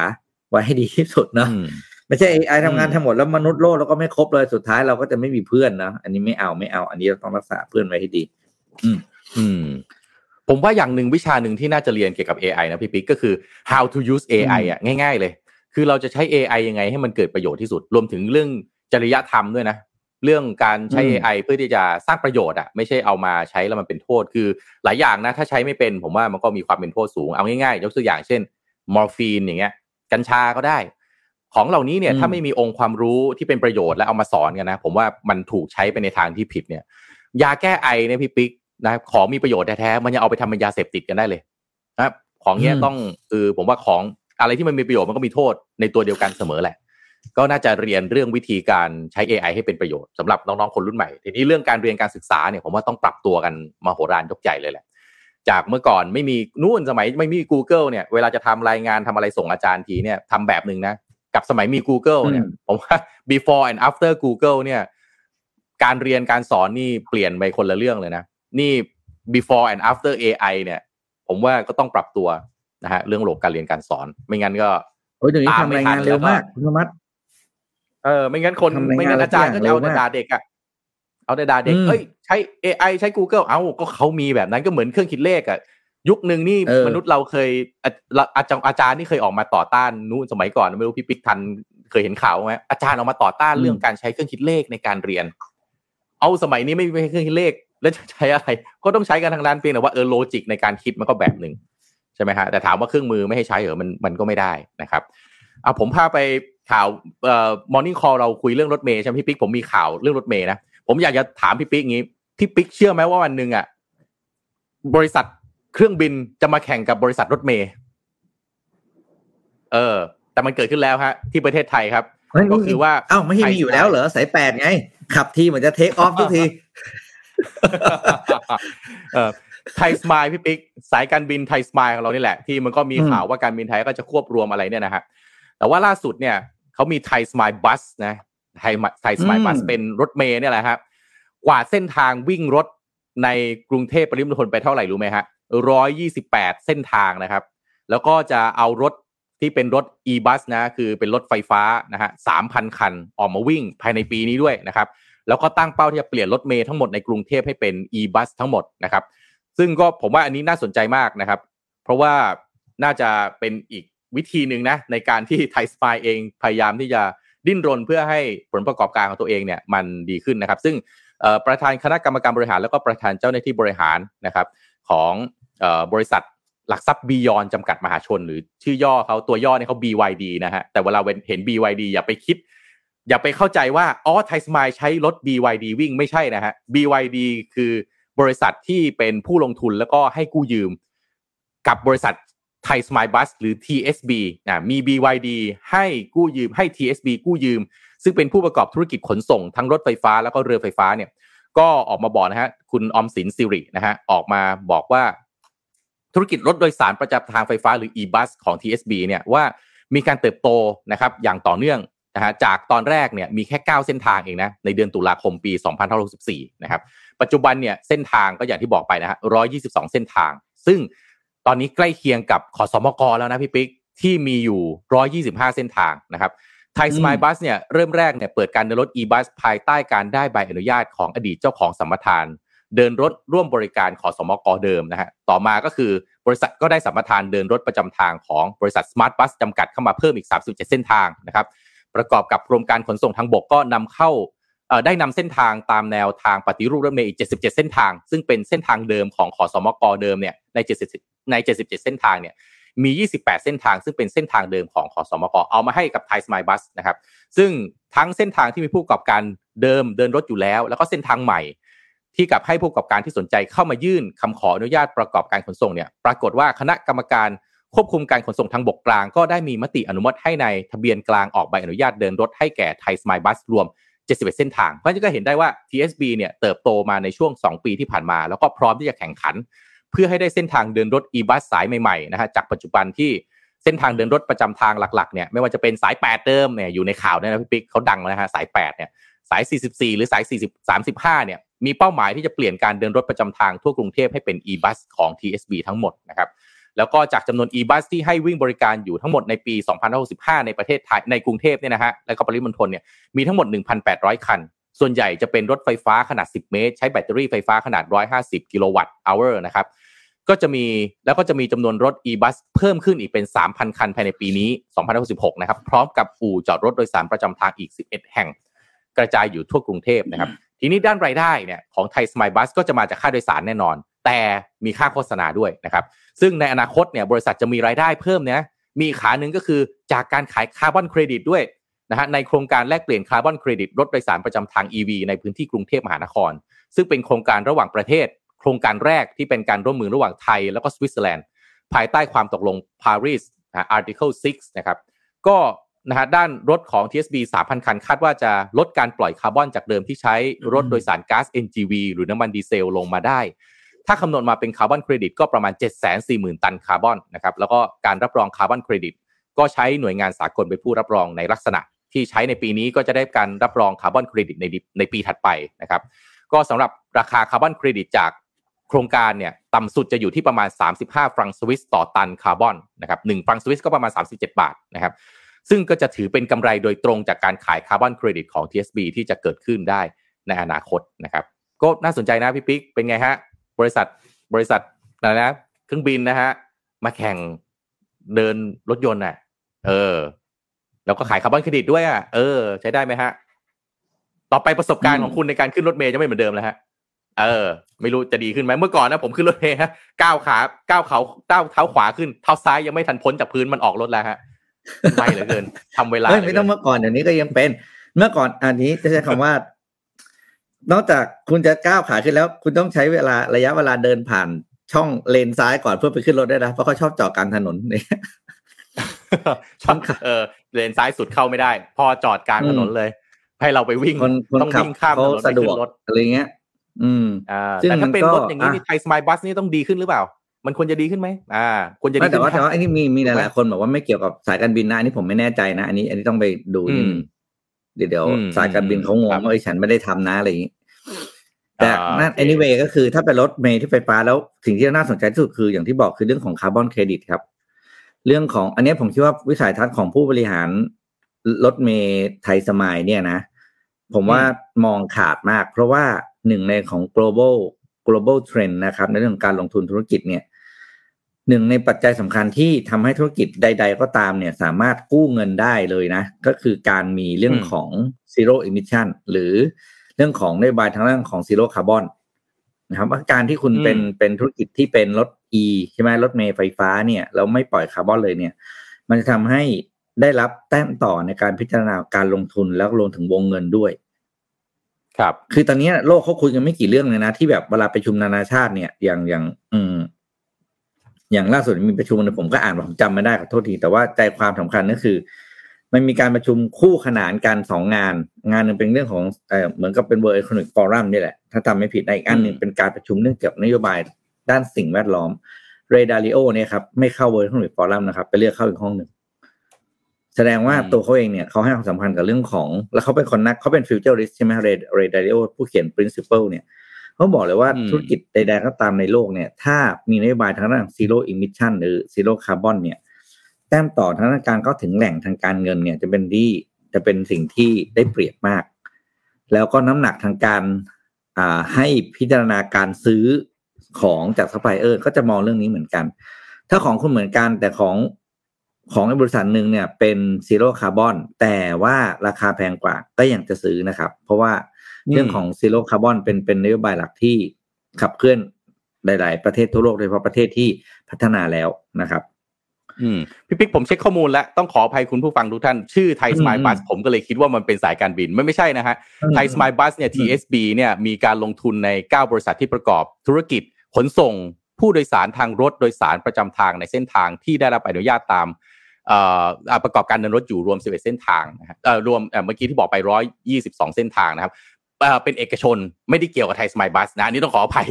ไว้ให้ดีที่สุดเนาะ
อืม
ไม่ใช่ AI ทำงาน
อืม
ทั้งหมดแล้วมนุษย์โลกแล้วก็ไม่ครบเลยสุดท้ายเราก็จะไม่มีเพื่อนนะอันนี้ไม่เอาไม่เอา อันนี้เราต้องรักษาเพื่อนไว้ให้ดี
อืม ผมว่าอย่างหนึ่งวิชาหนึ่งที่น่าจะเรียนเกี่ยวกับ AI นะพี่ปิ๊กก็คือ how to use AI อะง่าย ๆ เลย คือเราจะใช้ AI ยังไงให้มันเกิดประโยชน์ที่สุด รวมถึงเรื่องจริยธรรมด้วยนะ เรื่องการใช้
อืม
AI เพื่อที่จะสร้างประโยชน์อะไม่ใช่เอามาใช้แล้วมันเป็นโทษ คือหลายอย่างนะ ถ้าใช้ไม่เป็น ผมว่ามันก็มีความเป็นโทษสูงเอาง่ายๆ ยกตัวอย่างเช่นมอร์ฟีนอย่างเงี้ย กัญชาก็ได้ ของเหล่านี้เนี่ย
อืม
ถ้าไม่มีองค์ความรู้ที่เป็นประโยชน์และเอามาสอนกันนะ ผมว่ามันถูกใช้ไปในทางที่ผิดเนี่ยยาแก้ไอเนี่ยพี่ปิ๊ก นะครับของมีประโยชน์แท้ๆมันยังเอาไปทำเป็นยาเสพติดกันได้เลยนะครับของเนี้ย
อืม
ต้องคือผมว่าของอะไรที่มันมีประโยชน์มันก็มีโทษในตัวเดียวกันเสมอแหละ ก็น่าจะเรียนเรื่องวิธีการใช้ AI ให้เป็นประโยชน์สำหรับน้องๆคนรุ่นใหม่ทีนี้เรื่องการเรียนการศึกษาเนี่ยผมว่าต้องปรับตัวกันมาโหฬารยกใหญ่เลยแหละ จากเมื่อก่อนไม่มีนู่นสมัยไม่มี Google เนี่ยเวลาจะทำรายงานทำอะไรส่งอาจารย์ทีเนี่ยทำแบบหนึ่งนะกับสมัยมี Google เนี่ย
อืม
ผมว่า before and after Google เนี่ย การเรียนการสอนนี่เปลี่ยนไปคนละเรื่องเลยนะ นี่ before and after AI เนี่ย ผมว่าก็ต้องปรับตัวนะฮะเรื่องระบบการเรียนการสอน ไม่งั้นก็
โอ้ยเดี๋ยวนี้
ตาม
ทำ
ไม่
ราย
ทั
งานนเร็ว
แล้วก็
มากคุณธรรมัด
เออไม่งั้นคน
ทำรายงาน
ไม่งั้นอาจารย์ก็จะเอา
เร็ว
แต่
มาก
ด่าเด็กอะเอาแต่ด่าเด็ก
อืม
เอ้ยใช้ AI ใช้ Google เอ้าก็เขามีแบบนั้นก็เหมือนเครื่องคิดเลขอะยุคหนึ่งนี่
เออ
มนุษย์เราเคยอาอาจารย์อาจารย์นี่เคยออกมาต่อต้านนู้นสมัยก่อนไม่รู้พี่ปิ๊กทันเคยเห็นข่าวไหมอาจารย์ออกมาต่อต้านเรื่องการใช้เครื่องคิดเลขในการเรียน เอาสมัยนี้ไม่มีเครื่องคิดเลข แล้วจะใช้อะไร ก็ต้องใช้กันทางด้านเพียงแต่ว่าเออโลจิกในการคิดมันก็แบบหนึ่งใช่ไหมฮะแต่ถามว่าเครื่องมือไม่ให้ใช้เหรอมันมันก็ไม่ได้นะครับอะผมพาไปข่าวเอ่อ morning call เราคุยเรื่องรถเมย์ใช่ไหมพี่ปิ๊กผมมีข่าวเรื่องรถเมย์นะผมอยากจะถามพี่ปิ๊กงี้พี่ปิ๊กเชื่อไหมว่าวันหนึ่งอะบริษัทเครื่องบินจะมาแข่งกับบริษัทรถเมย์เออ แต่มันเกิดขึ้นแล้วฮะ ที่ประเทศไทยครับ
เฮ้ย
ก็คือว่า
เอ้าไม่ใช่มีอยู่แล้วเหรอสายแปดไง ขับทีเหมือนจะเทคออฟทุกที
เออ ไทยสมายพี่ปิ๊กสายการบินไทยสมายของเรานี่แหละ ที่มันก็มี
อืม
ข่าวว่าการบินไทยก็จะควบรวมอะไรเนี่ยนะฮะแต่ว่าล่าสุดเนี่ยเขามีไทยสมายบัสนะไทยไทยสมายบัสเป็นรถเมย์เนี่ยแหละครับกว่าดเส้นทางวิ่งรถในกรุงเทพปริมณฑลไปเท่าไหร่รู้ไหมฮะร้อยยี่สิบแปดเส้นทางนะครับ แล้วก็จะเอารถที่เป็นรถ e-bus นะ คือเป็นรถไฟฟ้านะฮะสามพันคันออกมาวิ่งภายในปีนี้ด้วยนะครับ แล้วก็ตั้งเป้าที่จะเปลี่ยนรถเมย์ทั้งหมดในกรุงเทพให้เป็น e-bus ทั้งหมดนะครับ ซึ่งก็ผมว่าอันนี้น่าสนใจมากนะครับ เพราะว่าน่าจะเป็นอีกวิธีหนึ่งนะในการที่ไทยสปายเองพยายามที่จะดิ้นรนเพื่อให้ผลประกอบการของตัวเองเนี่ยมันดีขึ้นนะครับ ซึ่งประธานคณะกรรมการบริหาร แล้วก็ประธานเจ้าหน้าที่บริหารนะครับของออบริษัทหลักทรัพย์บียอนจำกัดมหาชน หรือชื่อย่อเขาตัวย่อเนี่ยเขา BYD นะฮะแต่เวลาเห็น BYD อย่าไปคิด อย่าไปเข้าใจว่าอ๋อไทยสมายใช้รถ BYD วิ่งไม่ใช่นะฮะ BYD คือบริษัทที่เป็นผู้ลงทุนแล้วก็ให้กู้ยืม กับบริษัทไทยสมายบัสหรือ TSB นะมี BYD ให้กู้ยืมให้ TSB กู้ยืม ซึ่งเป็นผู้ประกอบธุรกิจขนส่งทั้งรถไฟฟ้าแล้วก็เรือไฟฟ้าเนี่ย ก็ออกมาบอกนะฮะคุณออมสินสิรินะฮะออกมาบอกว่า ธุรกิจรถโดยสารประจำทางไฟฟ้าหรือ e-bus ของ TSB เนี่ยว่ามีการเติบโตนะครับอย่างต่อเนื่อง นะฮะจากตอนแรกเนี่ยมีแค่ 9 เส้นทางเองนะในเดือนตุลาคมปี 2564 นะครับปัจจุบันเนี่ยเส้นทางก็อย่างที่บอกไปนะฮะ122 เส้นทาง ซึ่งตอนนี้ใกล้เคียงกับขอสมกแล้วนะพี่ปิ๊กที่มีอยู่ 125 เส้นทางนะครับไทยสมายบัสเนี่ยเริ่มแรกเนี่ยเปิดการเดินรถ e-bus ภายใต้การได้ใบอนุญาตของอดีตเจ้าของสัมปทาน เดินรถร่วมบริการขอสมกเดิมนะฮะต่อมาก็คือบริษัทก็ได้สัมปทานเดินรถประจำทางของบริษัท Smart Bus จำกัดเข้ามาเพิ่มอีก 37 เส้นทางนะครับ ประกอบกับกรมการขนส่งทางบกก็นำเข้าได้นำเส้นทางตามแนวทางปฏิรูปรถเมล์อีก 77 เส้นทาง ซึ่งเป็นเส้นทางเดิมของขอสมกเดิมเนี่ยใน 70 ใน 77 เส้นทางเนี่ยมี 28 เส้นทาง ซึ่งเป็นเส้นทางเดิมของขอสมกเอามาให้กับไทยสมายบัสนะครับ ซึ่งทั้งเส้นทางที่มีผู้ประกอบการเดิมเดินรถอยู่แล้ว แล้วก็เส้นทางใหม่ ที่กับให้ผู้ประกอบการที่สนใจเข้ามายื่นคำขออนุญาตประกอบการขนส่งเนี่ย ปรากฏว่าคณะกรรมการ ควบคุมการขนส่งทางบกกลางก็ได้มีมติอนุมัติให้ในทะเบียนกลางออกใบอนุญาตเดินรถให้แก่ไทยสมายบัสรวม 71 เส้นทาง เพราะฉะนั้นก็เห็นได้ว่า TSB เนี่ยเติบโตมาในช่วง 2 ปีที่ผ่านมา แล้วก็พร้อมที่จะแข่งขัน เพื่อให้ได้เส้นทางเดินรถ e-bus สายใหม่ๆนะฮะจากปัจจุบันที่เส้นทางเดินรถประจำทางหลักๆเนี่ยไม่ว่าจะเป็นสาย 8 เดิมเนี่ยอยู่ในข่าวเนี่ยนะพี่ปิ๊กเขาดังนะฮะสาย 8 เนี่ยสาย 44 หรือสาย 40 35 เนี่ยมีเป้าหมายที่จะเปลี่ยนการเดินรถประจำทางทั่วกรุงเทพให้เป็น e-bus ของ TSB ทั้งหมดนะครับ แล้วก็จากจำนวน e-bus ที่ให้วิ่งบริการอยู่ทั้งหมดในปี2565 ในประเทศไทยในกรุงเทพเนี่ยนะฮะและก็ปริมณฑลเนี่ยมีทั้งหมด 1,800 คัน ส่วนใหญ่จะเป็นรถไฟฟ้าขนาด 10 เมตร ใช้แบตเตอรี่ไฟฟ้าขนาด 150 กิโลวัตต์ hour นะครับก็จะมีแล้วก็จะมีจำนวนรถ e-bus เพิ่มขึ้นอีกเป็น 3,000 คันภายในปีนี้ 2066 นะครับ พร้อมกับอู่จอดรถโดยสารประจำทางอีก 11 แห่ง กระจายอยู่ทั่วกรุงเทพนะครับ ทีนี้ด้านรายได้เนี่ยของ Thai Smile Bus ก็จะมาจากค่าโดยสารแน่นอน แต่มีค่าโฆษณาด้วยนะครับ ซึ่งในอนาคตเนี่ยบริษัทจะมีรายได้เพิ่มนะมีอีกขาหนึ่งก็คือจากการขายคาร์บอนเครดิตด้วยนะฮะในโครงการแลกเปลี่ยนคาร์บอนเครดิตรถโดยสารประจำทาง EV ในพื้นที่กรุงเทพมหานคร ซึ่งเป็นโครงการระหว่างประเทศ โครงการแรกที่เป็นการร่วมมือระหว่างไทยแล้วก็สวิตเซอร์แลนด์ภายใต้ความตกลง Paris นะ Article 6 นะครับ ก็นะฮะด้านรถของ TSB 3,000 คัน คาดว่าจะลดการปล่อยคาร์บอนจากเดิมที่ใช้รถโดยสารก๊าซ NGV หรือน้ำมันดีเซลลงมาได้ ถ้าคำนวณมาเป็นคาร์บอนเครดิตก็ประมาณ 740,000 ตันคาร์บอนนะครับแล้วก็การรับรองคาร์บอนเครดิตก็ใช้หน่วยงานสากลเป็นผู้รับรองในลักษณะ ที่ใช้ในปีนี้ก็จะได้การรับรองคาร์บอนเครดิตในในปีถัดไปนะครับก็สำหรับราคาคาร์บอนเครดิตจากโครงการเนี่ยต่ำสุดจะอยู่ที่ประมาณ 35 ฟรังสวิสต่อตันคาร์บอนนะครับหนึ่งฟรังสวิสก็ประมาณ 37 บาทนะครับซึ่งก็จะถือเป็นกำไรโดยตรงจากการขายคาร์บอนเครดิตของ TSB ที่จะเกิดขึ้นได้ในอนาคตนะครับก็น่าสนใจนะพี่ปิ๊กเป็นไงฮะ บริษัทบริษัทอะไรนะเครื่องบินนะฮะ มาแข่งเดินรถยนต์อะ เออ แล้วก็ขายคาร์บอนเครดิตด้วยอะเออ ใช้ได้ไหมฮะ ต่อไปประสบการณ์ของคุณในการขึ้นรถเมย์จะไม่เหมือนเดิมแล้วฮะเออ ไม่รู้จะดีขึ้นไหมเมื่อก่อนนะผมขึ้นรถเมย์ฮะก้าวขาก้าวเขาก้าวเท้าขวาขึ้นเท้าซ้ายยังไม่ทันพ้นจากพื้นมันออกรถแล้วฮะไวเหลือเกินทำเวลา
เฮ้ยไม่ต้องเมื่อก่อนเดี๋ยวนี้ก็ยังเป็น เมื่อก่อนอันนี้จะใช้คำว่า นอกจากคุณจะก้าวขาขึ้นแล้ว คุณต้องใช้เวลาระยะเวลาเดินผ่านช่องเลนซ้ายก่อนเพื่อไปขึ้นรถได้นะเพราะเขาชอบจอดกลางถนนเนี่ย
ช่องเออเลนซ้ายสุดเข้าไม่ได้ พอจอดกลางถนนเลย ให้เราไปวิ่ง
คนคน
ต้อง
ขับ
วิ่งข้ามถ
เขา
นนไป
สะด
ขึ้
วก
นรถ
อะไรเงี้ย อืม
อ่า
ซึ่ง
แต่ถ้าเป็น
มันก็
รถอย่างนี้
อะ
มีไทยสมายบัสนี่ต้องดีขึ้นหรือเปล่า มันควรจะดีขึ้นไหมอ่าควรจะดี
ไม่แต่
ขึ้น
ว่า
ไหม
แต่ว่าอันนี้มีมีหลายๆคนบอกว่าไม่เกี่ยวกับสายการบินนะอันนี้ผมไม่แน่ใจนะ อันนี้ อันนี้ต้องไปดูนิดนึง เดี๋ยวเดี๋ยว
อืม
สายการบินเขางง
ครับ
ว่าเอ้ยฉันไม่ได้ทำนะอะไรอย่างนี้แต่
อ่า
นั่น
โอเค
anyway ก็คือถ้าเป็นรถเมล์ที่ไฟฟ้าแล้วสิ่งที่น่าสนใจที่สุดคืออย่างที่บอกคือเรื่องของคาร์บอนเครดิตครับ เรื่องของอันนี้ผมคิดว่าวิสัยทัศน์ของผู้บริหารรถเมล์ไทยสมายเนี่ยนะ ผมว่ามองขาดมาก เพราะว่าหนึ่งในของ global global trend นะครับ ในเรื่องของการลงทุนธุรกิจเนี่ย หนึ่งในปัจจัยสำคัญที่ทำให้ธุรกิจใด ๆ ก็ตามเนี่ยสามารถกู้เงินได้เลยนะ ก็คือการมีเรื่อง
อืม
ของ zero emission หรือเรื่องของนโยบายทางด้านของ zero carbon นะครับว่าการที่คุณเป็นเป็นธุรกิจที่เป็นรถ e ใช่ไหมรถเมล์ไฟฟ้าเนี่ยแล้วไม่ปล่อยคาร์บอนเลยเนี่ย มันจะทำให้ได้รับแต้มต่อในการพิจารณาการลงทุนแล้วรวมถึงวงเงินด้วย
ครับ
คือตอนนี้โลกเขาคุยกันไม่กี่เรื่องเลยนะ ที่แบบเวลาประชุมนานาชาติเนี่ยอย่างอย่าง อืม อย่างล่าสุดมีประชุมเนี่ยผมก็อ่านผมจำไม่ได้ขอโทษที แต่ว่าใจความสำคัญก็คือ มันมีการประชุมคู่ขนานกันสองงาน งานหนึ่งเป็นเรื่องของเออเหมือนกับเป็น World Economic Forum นี่แหละ ถ้าจำไม่ผิดนะอีกอันหนึ่ง
อืม
เป็นการประชุมเรื่องเกี่ยวกับนโยบายด้านสิ่งแวดล้อมเรดาริโอเนี่ยครับไม่เข้า World Economic Forum นะครับไปเลือกเข้าอีกห้องหนึ่งแสดงว่า
อืม
ตัวเขาเองเนี่ยเขาให้ความสำคัญกับเรื่องของ แล้วเขาเป็นคนนักเขาเป็น futurist ใช่ไหม Ray Ray Dalio ผู้เขียน principle เนี่ย เขาบอกเลยว่า
อืม
ธุรกิจใดๆก็ตามในโลกเนี่ย ถ้ามีนโยบายทางด้าน zero emission หรือ zero carbon เนี่ยแต้มต่อทางด้านการเข้าถึงแหล่งทางการเงินเนี่ยจะเป็นที่จะเป็นสิ่งที่ได้เปรียบมาก แล้วก็น้ำหนักทางการอ่าให้พิจารณาการซื้อของจากซัพพลายเออร์ก็จะมองเรื่องนี้เหมือนกัน ถ้าของคุณเหมือนกันแต่ของของบริษัทหนึ่งเนี่ยเป็น zero carbon แต่ว่าราคาแพงกว่าก็ยังจะซื้อนะครับ เพราะว่า เรื่องของ zero carbon เป็นเป็นนโยบายหลักที่ขับเคลื่อนหลาย ๆ ประเทศทั่วโลกโดยเฉพาะประเทศที่พัฒนาแล้วนะครับ
อืมพี่ปิ๊กผมเช็คข้อมูลแล้ว ต้องขออภัยคุณผู้ฟังทุกท่าน ชื่อ Thai Smile Bus ผมก็เลยคิดว่ามันเป็นสายการบินไม่ไม่ใช่นะฮะ Thai Smile Bus เนี่ย TSB เนี่ยมีการลงทุนใน 9 บริษัทที่ประกอบธุรกิจขนส่งผู้โดยสารทางรถโดยสารประจำทางในเส้นทางที่ได้รับอนุญาตตามประกอบการเดินรถอยู่รวม 11 เส้นทางนะฮะรวมเมื่อกี้ที่บอกไป 122 เส้นทางนะครับ เป็นเอกชนไม่ได้เกี่ยวกับไทยสมายบัสนะอันนี้ต้องขออภัย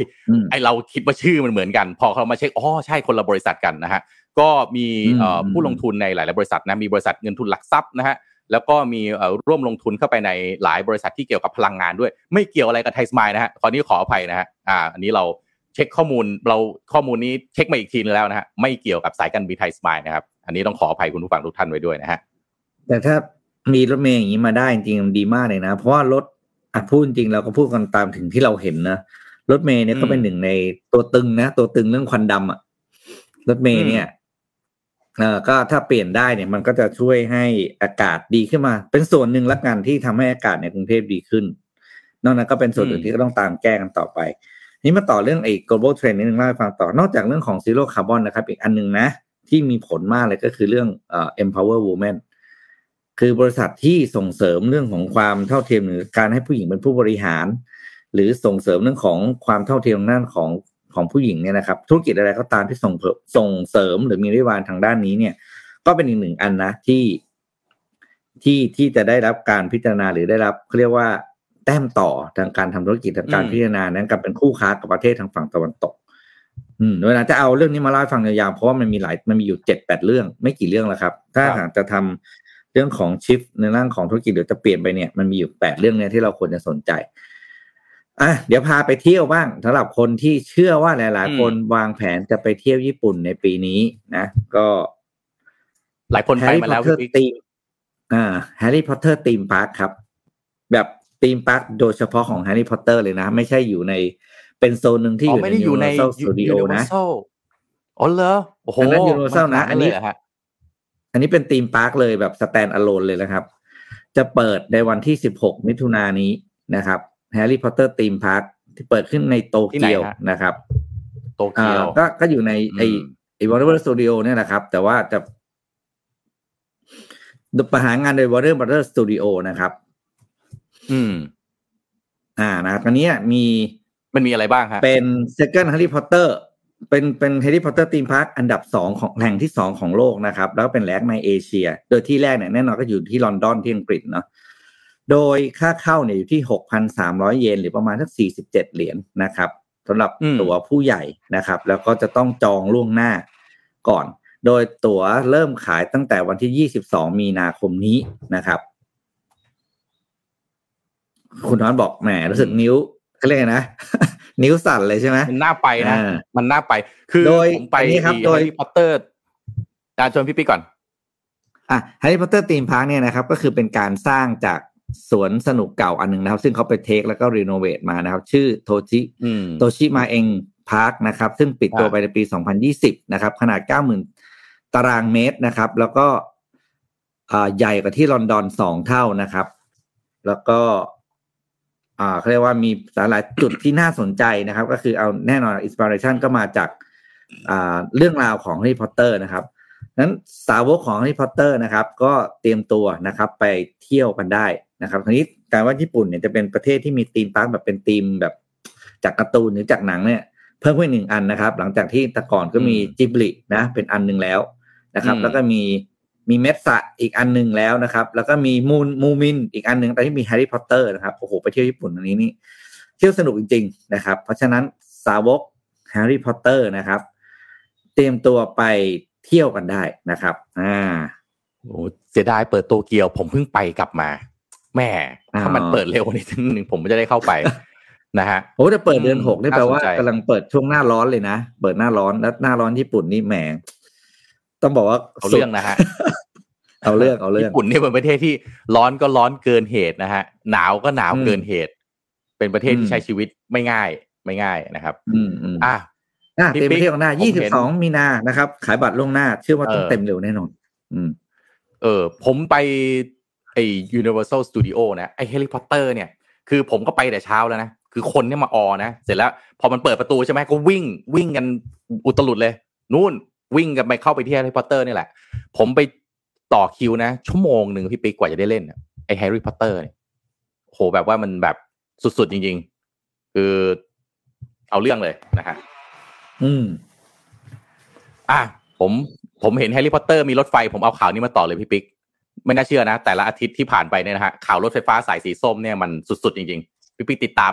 ไอเราคิดว่าชื่อมันเหมือนกัน พอเขามาเช็คอ๋อใช่คนละบริษัทกันนะฮะก็มีผู้ลงทุนในหลาย ๆ บริษัทนะมีบริษัทเงินทุนหลักทรัพย์นะฮะแล้วก็มีร่วมลงทุนเข้าไปในหลายบริษัทที่เกี่ยวกับพลังงานด้วย ไม่เกี่ยวอะไรกับไทยสมายนะฮะตอนนี้ขออภัยนะฮะอ่าอันนี้เราเช็คข้อมูลเราข้อมูลนี้เช็คมาอีกทีนึงแล้วนะฮะไม่เกี่ยวกับสายการบินไทยสมายนะครับอันนี้ต้องขออภัยคุณผู้ฟังทุกท่านไว้ด้วยนะฮะ
แต่ถ้ามีรถเมย์อย่างนี้มาได้จริงๆดีมากเลยนะ เพราะว่ารถ อะพูดจริงเราก็พูดกันตามถึงที่เราเห็นนะรถเมย์เนี่ยก็เป็นหนึ่งในตัวตึงนะตัวตึงเรื่องควันดำอะรถเมย์เนี่ยเออก็ถ้าเปลี่ยนได้เนี่ยมันก็จะช่วยให้อากาศดีขึ้นมา เป็นส่วนหนึ่งละกันที่ทำให้อากาศในกรุงเทพดีขึ้น นอกนั้นก็เป็นส่วนอื่นที่ก็ต้องตามแก้กันต่อไป นี่มาต่อเรื่องไอ้ global trend นิดนึงเล่าให้ฟังต่อนอกจากเรื่องของ zero carbon นะครับ อีกอันนึงนะ ที่มีผลมากเลยก็คือเรื่องเอ่อ empower women คือบริษัทที่ส่งเสริมเรื่องของความเท่าเทียมหรือการให้ผู้หญิงเป็นผู้บริหาร หรือส่งเสริมเรื่องของความเท่าเทียมด้านของของผู้หญิงเนี่ยนะครับ ธุรกิจอะไรก็ตามที่ส่งส่งเสริมหรือมีนโยบายทางด้านนี้เนี่ย ก็เป็นอีกหนึ่งอันนะที่ที่ที่จะได้รับการพิจารณาหรือได้รับเขาเรียกว่าแต้มต่อทางการทำธุรกิจทางการพิจารณานั้นกับเป็นคู่ค้ากับประเทศทางฝั่งตะวันตก อืมเวลาจะเอาเรื่องนี้มาเล่าให้ฟังยาวๆเพราะว่ามันมีหลายมันมีอยู่เจ็ดแปดเรื่อง ไม่กี่เรื่องแล้วครับ ถ้าหากจะทำเรื่องของชิฟในร่างของธุรกิจหรือจะเปลี่ยนไปเนี่ยมันมีอยู่แปดเรื่องเนี้ยที่เราควรจะสนใจอะเดี๋ยวพาไปเที่ยวบ้างสำหรับคนที่เชื่อว่าหลาย ๆ คนวางแผนจะไปเที่ยวญี่ปุ่นในปีนี้นะ ก็
หลายคนไปมาแล้ว
ทีมอ่าแฮร์รี่พอตเตอร์ theme park ครับ แบบ theme park โดยเฉพาะของแฮร์รี่พอตเตอร์เลยนะ ไม่ใช่อยู่ในเป็นโซนหนึ่งที่อยู่ในยูนิเวอร์แซลสตูดิโอนะ
อ๋อเหรอโอ้โห
ยูนิเวอร์แซลนะ อันนี้ อันนี้เป็น theme park เลยแบบ standalone เลยนะครับ จะเปิดในวันที่สิบหกมิถุนายนนี้นะครับแฮร์รี่พอตเตอร์ theme park ที่เปิดขึ้นในโตเกียวนะครับ
โตเกียว
ก็ก็อยู่ในไอไอวอร์เนอร์สตูดิโอเนี่ยนะครับ แต่ว่าจะบริหารงานโดย Warner Brothers Studio นะครับ
อืม
อ่านะครับอันนี้มี
มันมีอะไรบ้างครับ
เป็น Second Harry Potter เป็นเป็นแฮร์รี่พอตเตอร์ theme park อันดับสองของแห่งที่สองของโลกนะครับ แล้วเป็นแรกในเอเชีย โดยที่แรกเนี่ยแน่นอนก็อยู่ที่ลอนดอนที่อังกฤษเนาะโดยค่าเข้าเนี่ยอยู่ที่6,300เยนหรือประมาณสัก47เหรียญนนะครับสำหรับตั๋วผู้ใหญ่นะครับ แล้วก็จะต้องจองล่วงหน้าก่อน โดยตั๋วเริ่มขายตั้งแต่วันที่22มีนาคมนี้นะครับ คุณน้อนบอกแหมรู้สึกนิ้วเขาเรียกนะ นิ้วสั่นเลยใช่ไหม
มันน่าไปนะ มันน่าไป คือผมไป
นี่ครับโดย
พอตเตอร์อาชวนพี่พี่ก่อน
อะแฮร์รี่พอตเตอร์ theme park เนี่ยนะครับ ก็คือเป็นการสร้างจากสวนสนุกเก่าอันหนึ่งนะครับ ซึ่งเขาไป take แล้วก็ renovate มานะครับ ชื่อโทชิโทชิมาเอ็นพาร์คนะครับ ซึ่งปิดตัวไปในปี 2020 นะครับ ขนาด 90,000 ตารางเมตรนะครับ แล้วก็ใหญ่กว่าที่ลอนดอนสองเท่านะครับ แล้วก็ อ่าเขาเรียกว่ามีหลายจุดที่น่าสนใจนะครับ ก็คือเอาแน่นอน inspiration ก็มาจากอ่าเรื่องราวของแฮร์รี่พอตเตอร์นะครับนั้นสาวกของแฮร์รี่พอตเตอร์นะครับ ก็เตรียมตัวนะครับ ไปเที่ยวกันได้นะครับทีนี้การว่าญี่ปุ่นเนี่ยจะเป็นประเทศที่มี theme park แบบเป็นธีมแบบจากการ์ตูนหรือจากหนังเนี่ย เพิ่มขึ้นหนึ่งอันนะครับ หลังจากที่แต่ก่อนก็มีจิบลินะเป็นอันหนึ่งแล้วนะครับ แล้วก็มี มีเมสซะอีกอันหนึ่งแล้วนะครับ แล้วก็มีมูนมูมินอีกอันหนึ่งแต่ที่มีแฮร์รี่พอตเตอร์นะครับโอ้โหไปเที่ยวญี่ปุ่นอันนี้นี่เที่ยวสนุกจริง ๆ นะครับ เพราะฉะนั้นสาวกแฮร์รี่พอตเตอร์นะครับ เตรียมตัวไปเที่ยวกันได้นะครับ อ่า
โอ้เสียดายเปิดโตเกียว ผมเพิ่งไปกลับมาแม่ถ้ามันเปิดเร็วนิดนึงผมจะได้เข้าไปนะฮะ
โอ้จะเปิดเดือนหกนี่แปลว่ากำลังเปิดช่วงหน้าร้อนเลยนะ เปิดหน้าร้อนแล้วหน้าร้อนญี่ปุ่นนี่แหม ต้องบอกว่า
เอาเรื่องนะฮะ
เอาเรื่องเอาเรื่อง
ญี่ปุ่นนี่เป็นประเทศที่ร้อนก็ร้อนเกินเหตุนะฮะหนาวก็หนาวเกินเหตุ เป็นประเทศที่ใช้ชีวิตไม่ง่าย ไม่ง่ายนะครับ
อืมอืม
อะ
เต็มเที่ยวหน้ายี่สิบสองมีนานะครับ ขายบัตรล่วงหน้า เชื่อว่าต้องเต็มเร็วแน่นอน อืม
เออ ผมไปไอ้ Universal Studio นะไอ้ Harry Potter เนี่ย คือผมก็ไปแต่เช้าแล้วนะ คือคนเนี่ยมาออนะ เสร็จแล้ว พอมันเปิดประตูใช่ไหมก็วิ่งวิ่งกันอุตลุดเลย นู่น วิ่งกันไปเข้าไปที่แฮร์รี่พอตเตอร์นี่แหละ ผมไปต่อคิวนะ ชั่วโมงหนึ่งพี่ปิ๊กกว่าจะได้เล่นไอ้แฮร์รี่พอตเตอร์เนี่ยโหแบบว่ามันแบบสุดๆจริง ๆ คือเอาเรื่องเลยนะฮะ
อืม
อะผมผมเห็นแฮร์รี่พอตเตอร์มีรถไฟ ผมเอาข่าวนี้มาต่อเลยพี่ปิ๊กไม่น่าเชื่อนะ แต่ละอาทิตย์ที่ผ่านไปเนี่ยนะฮะข่าวรถไฟฟ้าสายสีส้มเนี่ยมันสุดๆจริงๆ พี่ปิ๊กติดตาม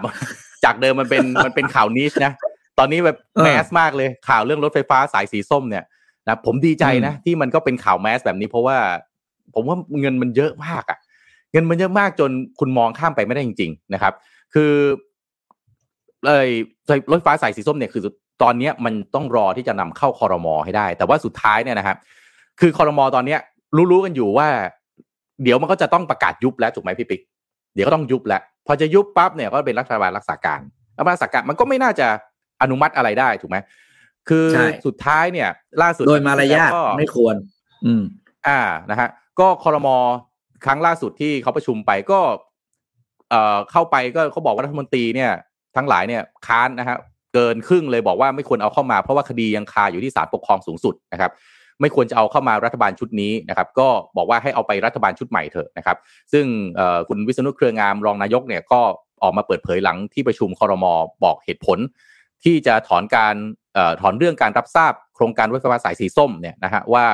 จากเดิมมันเป็นมันเป็นข่าว niche นะ ตอนนี้แบบ
เออ
mass มากเลยข่าวเรื่องรถไฟฟ้าสายสีส้มเนี่ยนะผมดีใจนะ ที่มันก็เป็นข่าว mass แบบนี้เพราะว่า ผมว่าเงินมันเยอะมากอะเงินมันเยอะมากจนคุณมองข้ามไปไม่ได้จริง ๆ นะครับ คือเลยรถไฟฟ้าสายสีส้มเนี่ยคือตอนเนี้ยมันต้องรอที่จะนำเข้าคอรมอให้ได้ แต่ว่าสุดท้ายเนี่ยนะครับคือคอรมอตอนเนี้ย รู้ๆกันอยู่ว่า เดี๋ยวมันก็จะต้องประกาศยุบแล้วถูกไหมพี่ปิ๊กเดี๋ยวก็ต้องยุบแล้วพอจะยุบปั๊บเนี่ยก็เป็นรัฐบาลรักษาการรัฐบาลรักษาการมันก็ไม่น่าจะ อนุมัติอะไรได้ถูกไหมคือ
ใช่
สุดท้ายเนี่ย ล่าสุด
โดยมารยาท
ก็
ไม่ควร อืม
อ่านะฮะก็คอรมอครั้งล่าสุดที่เขาประชุมไปก็เอ่อเข้าไปก็เขาบอกว่ารัฐมนตรีเนี่ย ทั้งหลายเนี่ยค้านนะฮะเกินครึ่งเลยบอกว่าไม่ควรเอาเข้ามาเพราะว่าคดียังคาอยู่ที่ศาลปกครองสูงสุดนะครับ ไม่ควรจะเอาเข้ามารัฐบาลชุดนี้นะครับ ก็บอกว่าให้เอาไปรัฐบาลชุดใหม่เถอะนะครับ ซึ่งเอ่อคุณวิษณุเครืองามรองนายกเนี่ยก็ออกมาเปิดเผยหลังที่ประชุมคอรมอบอกเหตุผล ที่จะถอนการออถอนเรื่องการรับทราบโครงการรถไฟฟ้าสายสีส้มเนี่ยนะฮะว่า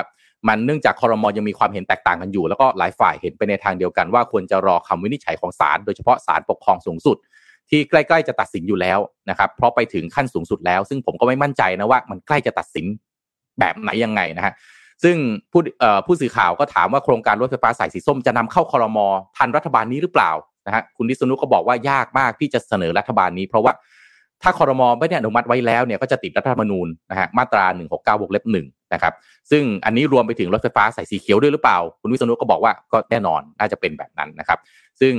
มันเนื่องจากคอรมอยังมีความเห็นแตกต่างกันอยู่ แล้วก็หลายฝ่ายเห็นไปในทางเดียวกันว่าควรจะรอคำวินิจฉัยของศาลโดยเฉพาะศาลปกครองสูงสุด ที่ใกล้ๆจะตัดสินอยู่แล้วนะครับเพราะไปถึงขั้นสูงสุดแล้ว ซึ่งผมก็ไม่มั่นใจนะว่ามันใกล้จะตัดสินแบบไหนยังไงนะฮะซึ่งผู้ผู้สื่อข่าวก็ถามว่าโครงการรถไฟฟ้าสายสีส้มจะนำเข้าคอรมอทันรัฐบาลนี้หรือเปล่านะฮะคุณวิษณุก็บอกว่ายากมากที่จะเสนอรัฐบาลนี้ เพราะว่า ถ้าคอรมอไม่ได้อนุมัติไว้แล้วเนี่ยก็จะติดรัฐธรรมนูญนะฮะมาตรา 169วงเล็บหนึ่งนะครับซึ่งอันนี้รวมไปถึงรถไฟฟ้าสายสีเขียวด้วยหรือเปล่า คุณวิษณุก็บอกว่าก็แน่นอนน่าจะเป็นแบบนั้นนะครับ ซึ่ง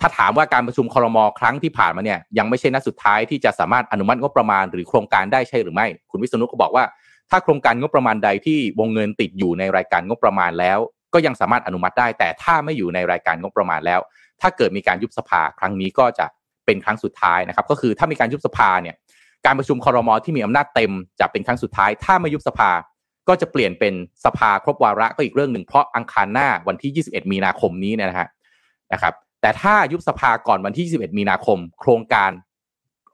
ถ้าถามว่าการประชุมคอรมอครั้งที่ผ่านมาเนี่ยยังไม่ใช่นัดสุดท้ายที่จะสามารถอนุมัติงบประมาณหรือโครงการได้ใช่หรือไม่ คุณวิษณุก็บอกว่า ถ้าโครงการงบประมาณใดที่วงเงินติดอยู่ในรายการงบประมาณแล้ว ก็ยังสามารถอนุมัติได้ แต่ถ้าไม่อยู่ในรายการงบประมาณแล้ว ถ้าเกิดมีการยุบสภาครั้งนี้ก็จะ เป็นครั้งสุดท้ายนะครับ ก็คือถ้ามีการยุบสภาเนี่ยการประชุมคอรมอที่มีอำนาจเต็มจะเป็นครั้งสุดท้าย ถ้าไม่ยุบสภาก็จะเปลี่ยนเป็นสภาครบวาระก็อีกเรื่องหนึ่งเพราะอังคารหน้าวันที่ 21 มีนาคมนี้เนยนะฮะนะครับ แต่ถ้ายุบสภาก่อนวันที่ 21 มีนาคม โครงการ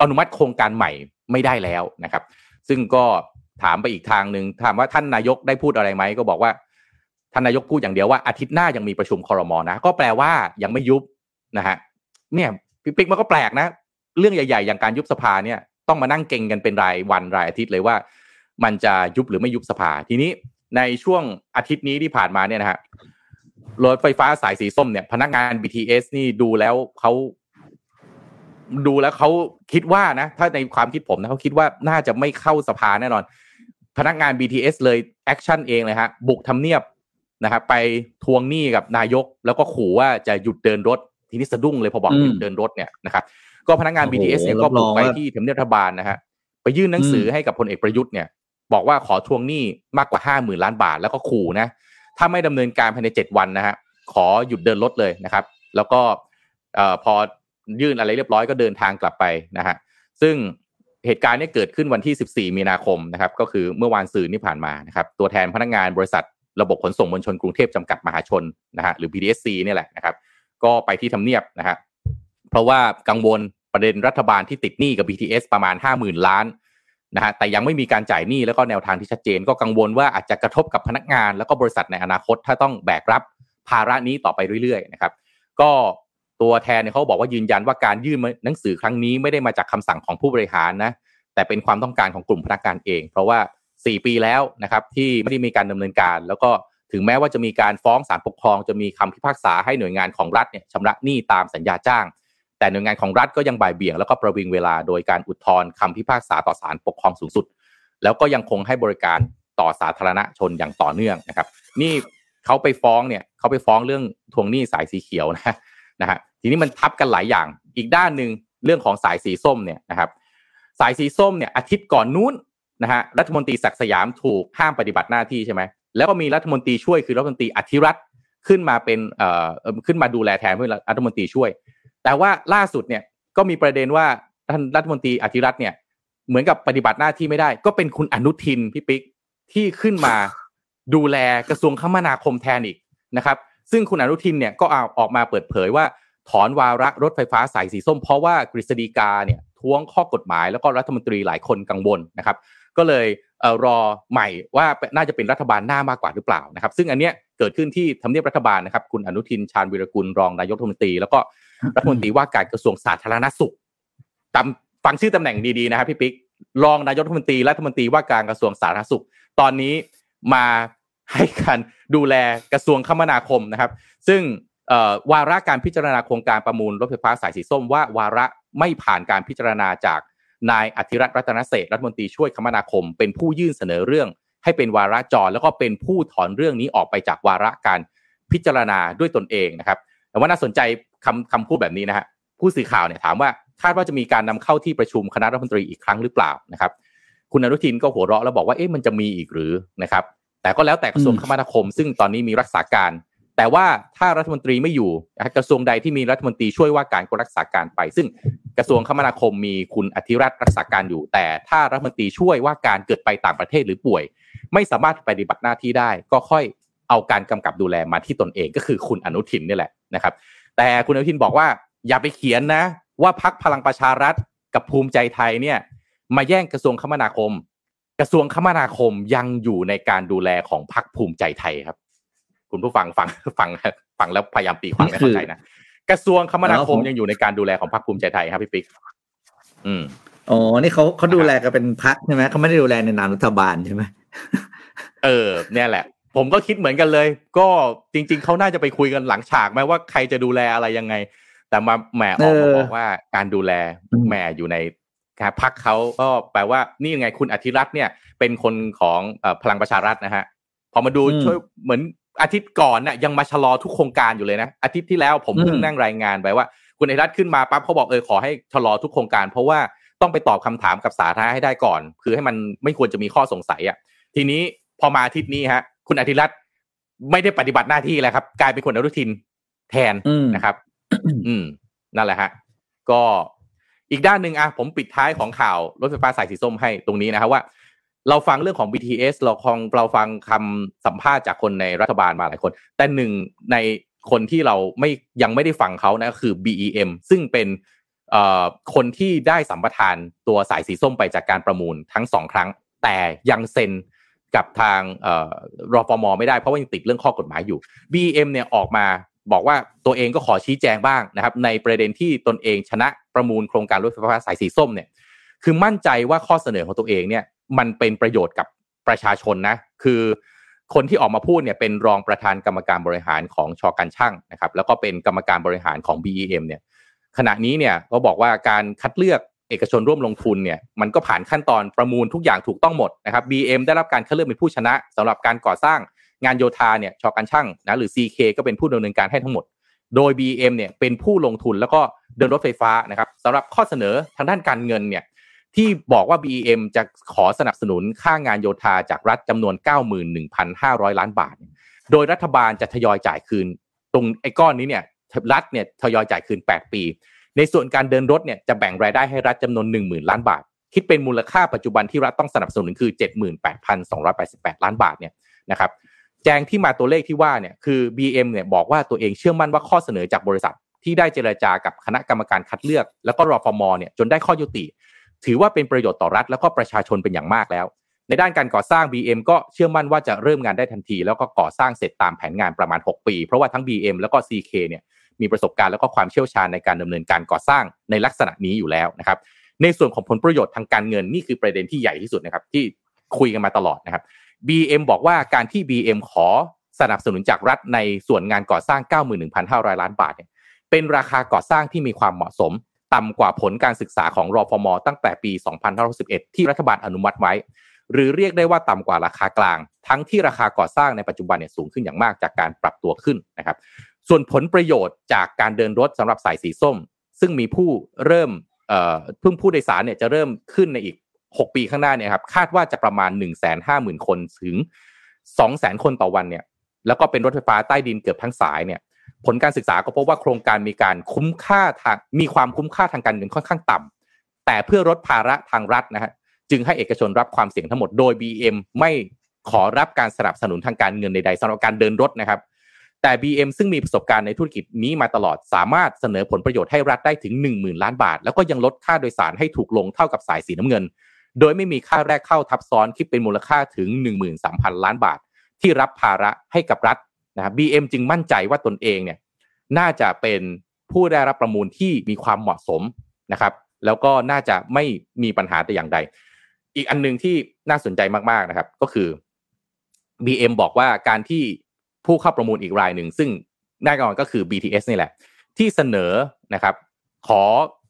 อนุมัติโครงการใหม่ไม่ได้แล้วนะครับ ซึ่งก็ถามไปอีกทางหนึ่งถามว่าท่านนายกได้พูดอะไรไหมก็บอกว่าท่านนายกพูดอย่างเดียวว่าอาทิตย์หน้ายังมีประชุมคอรมอนะ ก็แปลว่ายังไม่ยุบนะฮะเนี่ย ปิ๊กมันก็แปลกนะ เรื่องใหญ่ๆ อย่างการยุบสภาเนี่ยต้องมานั่งเก่งกันเป็นรายวันรายอาทิตย์เลยว่า มันจะยุบหรือไม่ยุบสภา ทีนี้ในช่วงอาทิตย์นี้ที่ผ่านมาเนี่ยนะฮะรถไฟฟ้าสายสีส้มเนี่ย พนักงาน BTS นี่ดูแล้วเขาดูแล้วเขาคิดว่านะ ถ้าในความคิดผมนะเขาคิดว่าน่าจะไม่เข้าสภาแน่นอน พนักงาน BTS เลย action เองเลยฮะบุกทำเนียบนะครับไปทวงหนี้กับนายก แล้วก็ขู่ว่าจะหยุดเดินรถ ทีนี้สะดุ้งเลยพอบอก
อืม
หยุดเดินรถเนี่ยนะครับก็พนักงาน
โอ้โห
BTS เนี่ย
รั
ก็
บร
บุ
อกง
ไป
ว่า
ที่ทำเนียบรัฐบาลนะฮะไปยื่นหนังสือให้กับพลเอกประยุทธ์เนี่ยบอกว่าขอทวงหนี้มากกว่าห้าหมื่นล้านบาท แล้วก็ขู่นะถ้าไม่ดำเนินการภายในเจ็ดวันนะฮะขอหยุดเดินรถเลยนะครับ แล้วก็เอ่อพอยื่นอะไรเรียบร้อยก็เดินทางกลับไปนะฮะซึ่งเหตุการณ์เนี้เกิดขึ้นวันที่ 14 มีนาคมนะครับ ก็คือเมื่อวานซืนที่ผ่านมานะครับ ตัวแทนพนักงานบริษัทระบบขนส่งมวลชนกรุงเทพจำกัดมหาชนนะฮะหรือ BDSC เนี่ยแหละนะครับ ก็ไปที่ทำเนียบนะฮะเพราะว่ากังวลประเด็นรัฐบาลที่ติดหนี้กับ BTS ประมาณ 50,000 ล้านนะฮะแต่ยังไม่มีการจ่ายหนี้แล้วก็แนวทางที่ชัดเจน ก็กังวลว่าอาจจะกระทบกับพนักงาน แล้วก็บริษัทในอนาคตถ้าต้องแบกรับภาระนี้ต่อไปเรื่อยๆนะครับก็ตัวแทนเขาบอกว่ายืนยันว่าการยื่นหนังสือครั้งนี้ไม่ได้มาจากคำสั่งของผู้บริหารนะแต่เป็นความต้องการของกลุ่มพนักงานเอง เพราะว่า 4 ปีแล้วนะครับที่ไม่ได้มีการดำเนินการ แล้วก็ ถึงแม้ว่าจะมีการฟ้องศาลปกครองจะมีคำพิพากษาให้หน่วยงานของรัฐเนี่ยชำระหนี้ตามสัญญาจ้าง แต่หน่วยงานของรัฐก็ยังบ่ายเบี่ยงแล้วก็ประวิงเวลาโดยการอุทธรณ์คำพิพากษาต่อศาลปกครองสูงสุด แล้วก็ยังคงให้บริการต่อสาธารณชนอย่างต่อเนื่องนะครับ นี่เขาไปฟ้องเนี่ยเขาไปฟ้องเรื่องทวงหนี้สายสีเขียวนะนะฮะทีนี้มันทับกันหลายอย่าง อีกด้านหนึ่งเรื่องของสายสีส้มเนี่ยนะครับ สายสีส้มเนี่ยอาทิตย์ก่อนนู้นนะฮะรัฐมนตรีศักดิ์สยามถูกห้ามปฏิบัติหน้าที่ใช่ไหม แล้วก็มีรัฐมนตรีช่วยคือรัฐมนตรีอธิรัตขึ้นมาเป็นเอ่อขึ้นมาดูแลแทนเพื่อรัฐมนตรีช่วย แต่ว่าล่าสุดเนี่ยก็มีประเด็นว่าท่านรัฐมนตรีอธิรัตเนี่ย เหมือนกับปฏิบัติหน้าที่ไม่ได้ ก็เป็นคุณอนุทินพี่ปิ๊กที่ขึ้นมาดูแลกระทรวงคมนาคมแทนอีกนะครับ ซึ่งคุณอนุทินเนี่ยก็เอาออกมาเปิดเผยว่า ถอนวาระรถไฟฟ้าสายสีส้ม เพราะว่ากฤษฎีกาเนี่ยท้วงข้อกฎหมายแล้วก็รัฐมนตรีหลายคนกังวลนะครับ ก็เลย รอใหม่ว่าน่าจะเป็นรัฐบาลหน้ามากกว่าหรือเปล่านะครับ ซึ่งอันเนี้ยเกิดขึ้นที่ทำเนียบรัฐบาลนะครับ คุณอนุทินชาญวิรกุลรองนายกรัฐมนตรี แล้วก็รัฐมนตรีว่าการกระทรวงสาธารณสุขจำฟังชื่อตำแหน่งดีๆนะครับพี่ปิ๊กรองนายกรัฐมนตรีรัฐมนตรีว่าการกระทรวงสาธารณสุข ตอนนี้มาให้การดูแลกระทรวงคมนาคมนะครับ ซึ่งวาระการพิจารณาโครงการประมูลรถไฟฟ้าสายสีส้มว่า วาระไม่ผ่านการพิจารณาจาก นายอธิรัตน์รัตนเศรษฐรัฐมนตรีช่วยคมนาคม เป็นผู้ยื่นเสนอเรื่อง ให้เป็นวาระจรแล้วก็เป็นผู้ถอนเรื่องนี้ออกไปจากวาระการพิจารณาด้วยตนเองนะครับแต่ว่าน่าสนใจคำคำพูดแบบนี้นะฮะผู้สื่อข่าวเนี่ยถามว่าคาดว่าจะมีการนำเข้าที่ประชุมคณะรัฐมนตรีอีกครั้งหรือเปล่านะครับ คุณอนุทินก็หัวเราะแล้วบอกว่าเอ๊ะมันจะมีอีกหรือนะครับ แต่ก็แล้วแต่กระทรวงคมนาคม ซึ่งตอนนี้มีรักษาการ แต่ว่าถ้ารัฐมนตรีไม่อยู่กระทรวงใดที่มีรัฐมนตรีช่วยว่าการก็รักษาการไป ซึ่งกระทรวงคมนาคมมีคุณอธิรัตน์รักษาการอยู่ แต่ถ้ารัฐมนตรีช่วยว่าการเกิดไปต่างประเทศหรือป่วย ไม่สามารถปฏิบัติหน้าที่ได้ ก็ค่อยเอาการกำกับดูแลมาที่ตนเองก็คือคุณอนุทินนี่แหละนะครับ แต่คุณอนุทินบอกว่าอย่าไปเขียนนะ ว่าพักพลังประชารัฐกับภูมิใจไทยเนี่ย มาแย่งกระทรวงคมนาคม กระทรวงคมนาคมยังอยู่ในการดูแลของพักภูมิใจไทยครับ คุณผู้ฟังฟังฟังฟังแล้วพยายามตีความให้เข้าใจนะกระทรวงคมนาคมยังอยู่ในการดูแลของพรรคภูมิใจไทยครับพี่ปิ๊กอืม
อ๋อนี่เขาเขาดูแลกันเป็นพักใช่ไหมเขาไม่ได้ดูแลในนามรัฐบาลใช่ไหม
เออ เนี่ยแหละ ผมก็คิดเหมือนกันเลย ก็จริง ๆเขาน่าจะไปคุยกันหลังฉากไหมว่าใครจะดูแลอะไรยังไง แต่มาแหมออกมาบอกว่าการดูแลแหมอยู่ในการพักเขาก็แปลว่านี่ยังไงคุณอธิรัตน์เนี่ย เป็นคนของเอ่อพลังประชารัฐนะฮะพอมาดูช่วยเหมือน อาทิตย์ก่อนน่ะยังมาชะลอทุกโครงการอยู่เลยนะ อาทิตย์ที่แล้วผมเพิ่งนั่งรายงานไปว่า คุณอธิรัตน์ขึ้นมาปั๊บเขาบอกเออขอให้ชะลอทุกโครงการ เพราะว่าต้องไปตอบคำถามกับสาธารณะให้ได้ก่อน คือให้มันไม่ควรจะมีข้อสงสัยอะทีนี้พอมาอาทิตย์นี้ฮะ คุณอธิรัตน์ไม่ได้ปฏิบัติหน้าที่แล้วครับ กลายเป็นคนอนุทินแทน
อืม
นะครับ อืม นั่นแหละฮะ ก็อีกด้านหนึ่งอะผมปิดท้ายของข่าวรถไฟฟ้าสายสีส้มให้ตรงนี้นะครับว่า เราฟังเรื่องของ BTS เราคงเราฟังคำสัมภาษณ์จากคนในรัฐบาลมาหลายคน แต่หนึ่งในคนที่เราไม่ยังไม่ได้ฟังเขานะคือ BEM ซึ่งเป็นคนที่ได้สัมปทานตัวสายสีส้มไปจากการประมูลทั้งสองครั้ง แต่ยังเซ็นกับทางเอ่อรฟมไม่ได้เพราะว่ายังติดเรื่องข้อกฎหมายอยู่ BEM เนี่ยออกมาบอกว่าตัวเองก็ขอชี้แจงบ้างนะครับในประเด็นที่ตนเองชนะประมูลโครงการรถไฟฟ้าสายสีส้มเนี่ยคือมั่นใจว่าข้อเสนอของตัวเองเนี่ย มันเป็นประโยชน์กับประชาชนนะ คือคนที่ออกมาพูดเนี่ยเป็นรองประธานกรรมการบริหารของชอการช่างนะครับ แล้วก็เป็นกรรมการบริหารของ BEM เนี่ย ขณะนี้เนี่ยก็บอกว่าการคัดเลือกเอกชนร่วมลงทุนเนี่ย มันก็ผ่านขั้นตอนประมูลทุกอย่างถูกต้องหมดนะครับ BM ได้รับการคัดเลือกเป็นผู้ชนะสำหรับการก่อสร้างงานโยธาเนี่ยชอการช่างนะหรือ CK ก็เป็นผู้ดำเนินการให้ทั้งหมด โดย BM เนี่ยเป็นผู้ลงทุนแล้วก็เดินรถไฟฟ้านะครับสำหรับข้อเสนอทางด้านการเงินเนี่ย ที่บอกว่า BM จะขอสนับสนุนค่างานโยธาจากรัฐจำนวน 91,500 ล้านบาท โดยรัฐบาลจะทยอยจ่ายคืน ตรงไอ้ก้อนนี้เนี่ยรัฐเนี่ยทยอยจ่ายคืน 8 ปี ในส่วนการเดินรถเนี่ยจะแบ่งรายได้ให้รัฐจำนวน 10,000 ล้านบาท คิดเป็นมูลค่าปัจจุบันที่รัฐต้องสนับสนุนคือ 78,288 ล้านบาทเนี่ยนะครับแจงที่มาตัวเลขที่ว่าเนี่ยคือ BM เนี่ยบอกว่าตัวเองเชื่อมั่นว่าข้อเสนอจากบริษัท ที่ได้เจรจากับคณะกรรมการคัดเลือก แล้วก็รอฟอมเนี่ยจนได้ข้อยุติ ถือว่าเป็นประโยชน์ต่อรัฐแล้วก็ประชาชนเป็นอย่างมากแล้ว ในด้านการก่อสร้าง BM ก็เชื่อมั่นว่าจะเริ่มงานได้ทันที แล้วก็ก่อสร้างเสร็จตามแผนงานประมาณ 6 ปี เพราะว่าทั้ง BM แล้วก็ CK เนี่ยมีประสบการณ์แล้วก็ความเชี่ยวชาญในการดำเนินการก่อสร้างในลักษณะนี้อยู่แล้วนะครับในส่วนของผลประโยชน์ทางการเงินนี่คือประเด็นที่ใหญ่ที่สุดนะครับที่คุยกันมาตลอดนะครับ BM บอกว่าการที่ BM ขอสนับสนุนจากรัฐในส่วนงานก่อสร้าง 91,500 ล้านบาทเนี่ยเป็นราคาก่อสร้างที่มีความเหมาะสม ต่ำกว่าผลการศึกษาของรอฟมตั้งแต่ปี 2561 ที่รัฐบาลอนุมัติไว้ หรือเรียกได้ว่าต่ำกว่าราคากลาง ทั้งที่ราคาก่อสร้างในปัจจุบันเนี่ยสูงขึ้นอย่างมากจากการปรับตัวขึ้นนะครับ ส่วนผลประโยชน์จากการเดินรถสำหรับสายสีส้ม ซึ่งมีผู้เริ่มเอ่อเพิ่งผู้โดยสารเนี่ยจะเริ่มขึ้นในอีก 6 ปีข้างหน้าเนี่ยครับคาดว่าจะประมาณ 1 5 0 0 0 0 คนถึง 2 0 0 0 0 0 คนต่อวันเนี่ยแล้วก็เป็นรถไฟฟ้าใต้ดินเกือบทั้งสายเนี่ย ผลการศึกษาก็พบว่าโครงการมีการคุ้มค่าทางมีความคุ้มค่าทางการเงินค่อนข้างต่ำแต่เพื่อลดภาระทางรัฐนะฮะจึงให้เอกชนรับความเสี่ยงทั้งหมดโดย BM ไม่ขอรับการสนับสนุนทางการเงินใดๆสำหรับการเดินรถนะครับ แต่ BM ซึ่งมีประสบการณ์ในธุรกิจนี้มาตลอดสามารถเสนอผลประโยชน์ให้รัฐได้ถึง 1 0,000 ล้านบาท แล้วก็ยังลดค่าโดยสารให้ถูกลงเท่ากับสายสีน้ำเงิน โดยไม่มีค่าแรกเข้าทับซ้อนคิดเป็นมูลค่าถึง 13,000 ล้านบาท ที่รับภาระให้กับรัฐ นะครับ BM จึงมั่นใจว่าตนเองเนี่ยน่าจะเป็นผู้ได้รับประมูลที่มีความเหมาะสมนะครับ แล้วก็น่าจะไม่มีปัญหาแต่อย่างใด อีกอันหนึงที่น่าสนใจมากๆนะครับ ก็คือ BM บอกว่าการที่ผู้เข้าประมูลอีกรายหนึ่ง ซึ่งแน่นอนก็คือ BTS นี่แหละ ที่เสนอนะครับขอ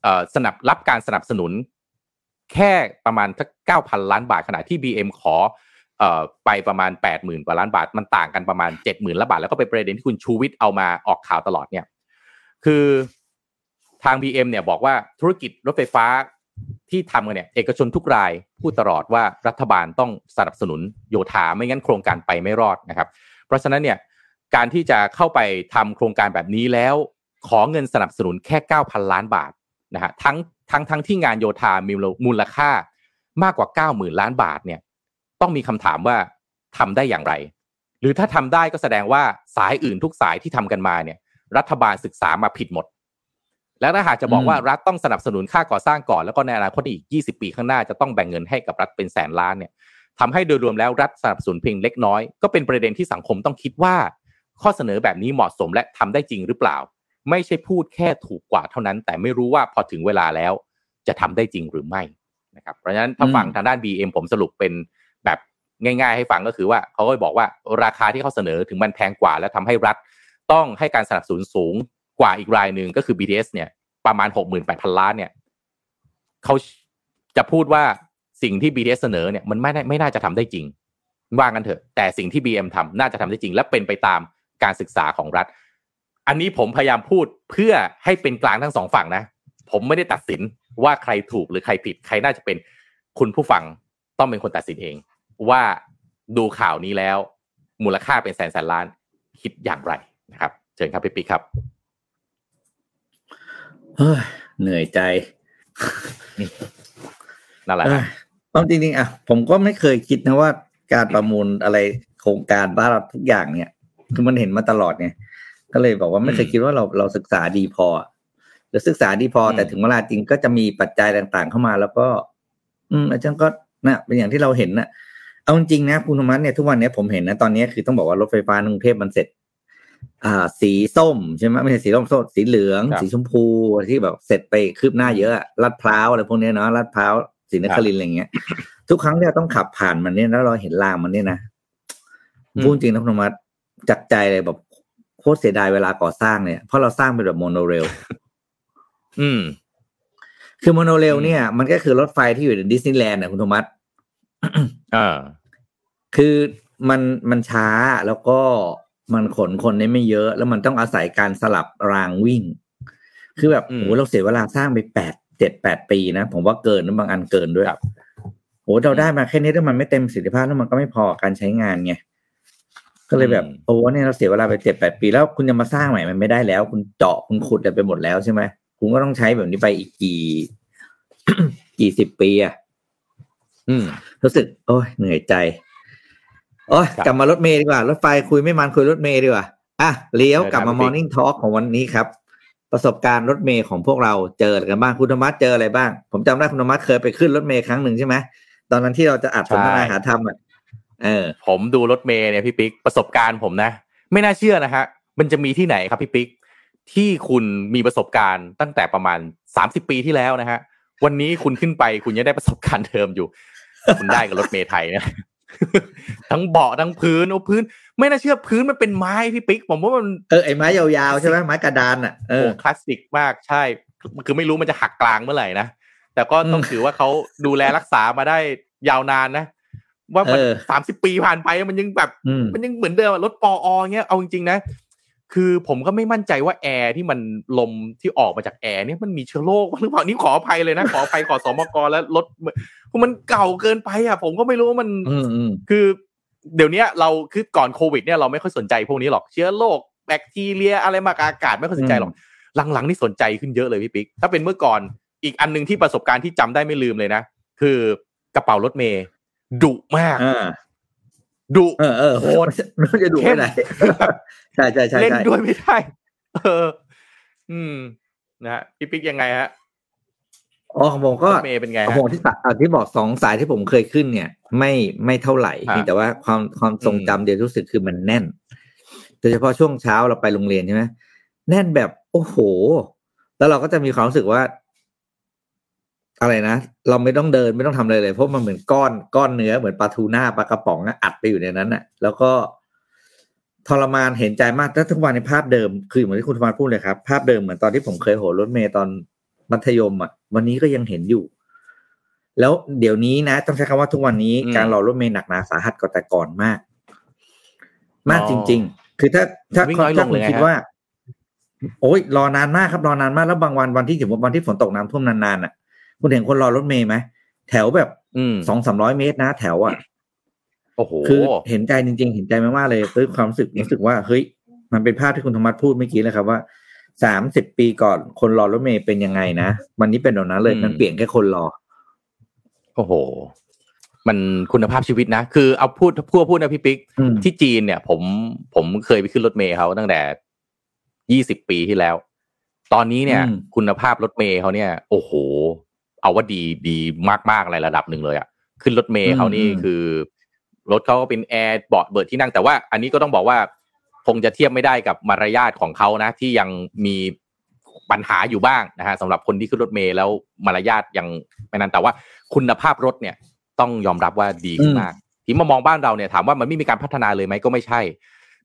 อสนับรับการสนับสนุน แค่ประมาณสักเก้าพันล้านบาทขณะที่ BM ขอเอ่อ ไปประมาณแปดหมื่นกว่าล้านบาท มันต่างกันประมาณเจ็ดหมื่นล้านบาท แล้วก็เป็นประเด็นที่คุณชูวิทย์เอามาออกข่าวตลอดเนี่ย คือทาง BM เนี่ยบอกว่าธุรกิจรถไฟฟ้าที่ทำกันเนี่ย เอกชนทุกรายพูดตลอดว่ารัฐบาลต้องสนับสนุนโยธาไม่งั้นโครงการไปไม่รอดนะครับ เพราะฉะนั้นเนี่ยการที่จะเข้าไปทำโครงการแบบนี้แล้วขอเงินสนับสนุนแค่ 9,000 ล้านบาทนะฮะทั้งทั้งทั้งที่งานโยธามีมูลค่ามากกว่า 90,000 ล้านบาทเนี่ย ต้องมีคำถามว่าทำได้อย่างไร หรือถ้าทำได้ก็แสดงว่าสายอื่นทุกสายที่ทำกันมาเนี่ย รัฐบาลศึกษามาผิดหมด แล้วถ้าหากจะบอกว่ารัฐต้องสนับสนุนค่าก่อสร้างก่อนแล้วก็ในอนาคตอีก 20 ปีข้างหน้าจะต้องแบ่งเงินให้กับรัฐเป็นแสนล้านเนี่ยทำให้โดยรวมแล้วรัฐสนับสนุนเพียงเล็กน้อยก็เป็นประเด็นที่สังคมต้องคิดว่า ข้อเสนอแบบนี้เหมาะสมและทำได้จริงหรือเปล่า ไม่ใช่พูดแค่ถูกกว่าเท่านั้น แต่ไม่รู้ว่าพอถึงเวลาแล้วจะทำได้จริงหรือไม่นะครับเพราะฉะนั้นถ้าฟังทางด้าน BM ผมสรุปเป็นแบบ ง่าย ๆ ให้ฟังก็คือว่าเขาก็บอกว่าราคาที่เขาเสนอถึงมันแพงกว่า และทำให้รัฐต้องให้การสนับสนุนสูงกว่าอีกรายหนึ่งก็คือ BTS เนี่ยประมาณหกหมื่นแปดพันล้านเนี่ยเขาจะพูดว่าสิ่งที่ BTS เสนอเนี่ยมันไม่ได้ไม่น่าจะทำได้จริงว่ากันเถอะ แต่สิ่งที่ BM ทำน่าจะทำได้จริง และเป็นไปตามการศึกษาของรัฐ อันนี้ผมพยายามพูดเพื่อให้เป็นกลางทั้งสองฝั่งนะ ผมไม่ได้ตัดสินว่าใครถูกหรือใครผิด ใครน่าจะเป็นคุณผู้ฟังต้องเป็นคนตัดสินเอง ว่าดูข่าวนี้แล้ว มูลค่าเป็นแสนแสนล้านคิดอย่างไรนะครับ เชิญครับพี่ปิ๊กครับ
เฮ้ยเหนื่อยใจ
นั่นแหละ
เอ้
นะ
ยความจริงๆอะผมก็ไม่เคยคิดนะว่าการประมูลอะไรโครงการบ้านเราทุกอย่างเนี่ย คือมันเห็นมาตลอดไงก็เลยบอกว่าไม่เคยคิดว่าเราเราศึกษาดีพออะหรือศึกษาดีพอ แต่ถึงเวลาจริงก็จะมีปัจจัยต่างๆเข้ามา แล้วก็ อืมอาจารย์ก็นะเป็นอย่างที่เราเห็นนะ เอาจริงๆนะคุณธรรมัสเนี่ยทุกวันเนี้ยผมเห็นนะตอนนี้คือต้องบอกว่ารถไฟฟ้าในกรุงเทพมันเสร็จ อ่า สีส้มใช่ไหมไม่ใช่สีส้มส้มสีเหลือง
ครับ
สีชมพูที่แบบเสร็จไปคืบหน้าเยอะอะลาดพร้าวอะไรพวกเนี้ยเนาะลาดพร้าวศรีนครินทร์อะไรเงี้ย ทุกครั้งที่เราต้องขับผ่านมันเนี่ยแล้วเราเห็นรางมันเนี่ยนะ
อืม
พูดจริงนะคุณโทมัสจากใจเลยแบบโคตรเสียดายเวลาก่อสร้างเนี่ยเพราะเราสร้างเป็นแบบ monorail
อืม
คือ monorail
อืม
เนี่ยมันก็คือรถไฟที่อยู่ในดิสนีย์แลนด์นะคุณโทมั ส
อ่า
คือมันมันช้าแล้วก็มันขนคนได้ไม่เยอะ แล้วมันต้องอาศัยการสลับรางวิ่ง คือแบบ
อืม
โหเราเสียเวลาสร้างไปแปดเจ็ดแปดปีนะ ผมว่าเกินนะบางอันเกินด้วย
ครับ
โหเราได้มาแค่นี้แล้วมันไม่เต็มประสิทธิภาพแล้วมันก็ไม่พอกับการใช้งานไงก็เลยแบบ
อืม
โอ้เนี่ยเราเสียเวลาไปเจ็ดแปดปี แล้วคุณจะมาสร้างใหม่มันไม่ได้แล้ว คุณเจาะคุณขุดอะไรไปหมดแล้วใช่ไหมคุณก็ต้องใช้แบบนี้ไปอีกกี่ กี่สิบปีอะ
อืม
รู้สึก โอ้ยเหนื่อยใจโอ้ย
ครับ
กลับมารถเมย์ดีกว่า รถไฟคุยไม่มันคุยรถเมย์ดีกว่าอะเลี้ยว
เชิญครับ
กลับมา
พี่ปิ๊ก
Morning Talk ของวันนี้ครับ ประสบการณ์รถเมย์ของพวกเราเจออะไรกันบ้างคุณธรรมัสเจออะไรบ้าง ผมจำได้คุณธรรมัสเคยไปขึ้นรถเมย์ครั้งหนึ่งใช่ไหมตอนนั้นที่เราจะอัดสนทนาหาธรรมอะเออ
ผมดูรถเมย์เนี่ยพี่ปิ๊กประสบการณ์ผมนะ ไม่น่าเชื่อนะฮะมันจะมีที่ไหนครับพี่ปิ๊กที่คุณมีประสบการณ์ตั้งแต่ประมาณสามสิบปีที่แล้วนะฮะวันนี้คุณขึ้นไปคุณยังได้ประสบการณ์เดิมอยู่ คุณได้กับรถเมย์ไทยนะทั้งเบาะทั้งพื้นโอ้พื้น ไม่น่าเชื่อพื้นมันเป็นไม้พี่ปิ๊กผมว่ามัน
เออไอ้ไม้ยาวๆใช่ไหมไม้กระดานอะเอ
โอ้
อ
คลาสสิกมากใช่คือไม่รู้มันจะหักกลางเมื่อไหร่นะแต่ก็ต้อง
อืม
ถือว่าเขาดูแลรักษามาได้ยาวนานนะ ว่ามัน
เออ
สามสิบปีผ่านไปมันยังแบบ
อืม
มันยังเหมือนเดิมอะรถปอเงี้ยเอาจริงๆนะ คือผมก็ไม่มั่นใจว่าแอร์ที่มันลมที่ออกมาจากแอร์เนี่ยมันมีเชื้อโรคหรือเปล่านี่ขออภัยเลยนะ ขออภัยขอสมกแล้วรถเพราะมันเก่าเกินไปอะ ผมก็ไม่รู้ว่ามัน
อืมอืม
คือ เดี๋ยวเนี้ยเราคือก่อนโควิดเนี่ยเราไม่ค่อยสนใจพวกนี้หรอกเชื้อโรคแบคทีเรียอะไรมากับอากาศไม่ค่อยสนใจหรอกหลังๆนี่สนใจขึ้นเยอะเลยพี่ปิ๊กถ้าเป็นเมื่อก่อนอีกอันหนึ่งที่ประสบการณ์ที่จำได้ไม่ลืมเลยนะ คือกระเป๋ารถเมย์ดุมาก
อ่า
ดุ
เออเออ
โหด
มันจะดู
เข้
ไม่
ม
ได้ใช่ใช่ใช่
เล่น
ใช่
ด้วยไม่ได้ เออ อืม นะฮะพี่ปิ๊กยังไงฮะ
อ๋อของผมก็
รถเมย์เป็นไง
ของ
ฮะ
ผมที่สะอะที่บอกสองสายที่ผมเคยขึ้นเนี่ย ไม่ไม่เท่าไหร่
ฮะ
เพียงแต่ว่าความความทรงจำเดียวรู้สึกคือมันแน่นโดยเฉพาะช่วงเช้าเราไปโรงเรียนใช่ไหมแน่นแบบโอ้โห แล้วเราก็จะมีความรู้สึกว่า อะไรนะ เราไม่ต้องเดินไม่ต้องทำอะไรเลยเพราะมันเหมือนก้อนก้อนเนื้อเหมือนปลาทูน่าปลากระป๋องอะอัดไปอยู่ในนั้นอะแล้วก็ทรมานเห็นใจมากถ้าทุกวันในภาพเดิม คือเหมือนที่คุณธรรมพูดเลยครับ ภาพเดิมเหมือนตอนที่ผมเคยโหนรถเมย์ตอนมัธยมอะวันนี้ก็ยังเห็นอยู่ แล้วเดี๋ยวนี้นะ ต้องใช้คำว่าทุกวันนี้
อืม
การรอรถเมย์หนักหนาสาหัสกว่าแต่ก่อนมาก มาก
อ๋อ
จริง ๆ คือถ้าถ้า
วิ่งน้อยล
ถ้างคุ
เล
ณ
ยไง
คิด
ฮะ
ว่า โอ้ยรอนานมากครับรอนานมากแล้วบางวันวันที่ถึงวันที่ฝนตกน้ำท่วมนานๆอะ คุณเห็นคนรอรถเมย์ไหมแถวแบบ
อืม
สองสามร้อยเมตรนะแถวอะ
โอ้โห
คือเห็นใจจริง ๆ เห็นใจมากๆเลยด้วยความรู้สึกรู้สึกว่าเฮ้ยมันเป็นภาพที่คุณธรรมัสพูดเมื่อกี้เลยครับว่าสามสิบปีก่อนคนรอรถเมย์เป็นยังไงนะวันนี้เป็นแบบนั้นเลย
อืม
มันเปลี่ยนแค่คนรอ
โอ้โห มันคุณภาพชีวิตนะ คือเอาพูดพูดพูดนะพี่ปิ๊ก
อืม
ที่จีนเนี่ย ผมผมเคยไปขึ้นรถเมย์เขาตั้งแต่ยี่สิบปีที่แล้ว ตอนนี้เนี่ย
อืม
คุณภาพรถเมย์เขาเนี่ย โอ้โห เอาว่าดีดีมากๆอะไรระดับหนึ่งเลยอะขึ้นรถเมย์เขานี่คือรถเขาก็เป็นแอร์เบาะเบิดที่นั่งแต่ว่าอันนี้ก็ต้องบอกว่าคงจะเทียบไม่ได้กับมารยาทของเขานะ ที่ยังมีปัญหาอยู่บ้างนะฮะสำหรับคนที่ขึ้นรถเมล์แล้วมารยาทยังไม่นั้นแต่ว่าคุณภาพรถเนี่ยต้องยอมรับว่าดีขึ้นมากที่มามองบ้านเราเนี่ยถามว่ามันไม่มีการพัฒนาเลยไหมก็ไม่ใช่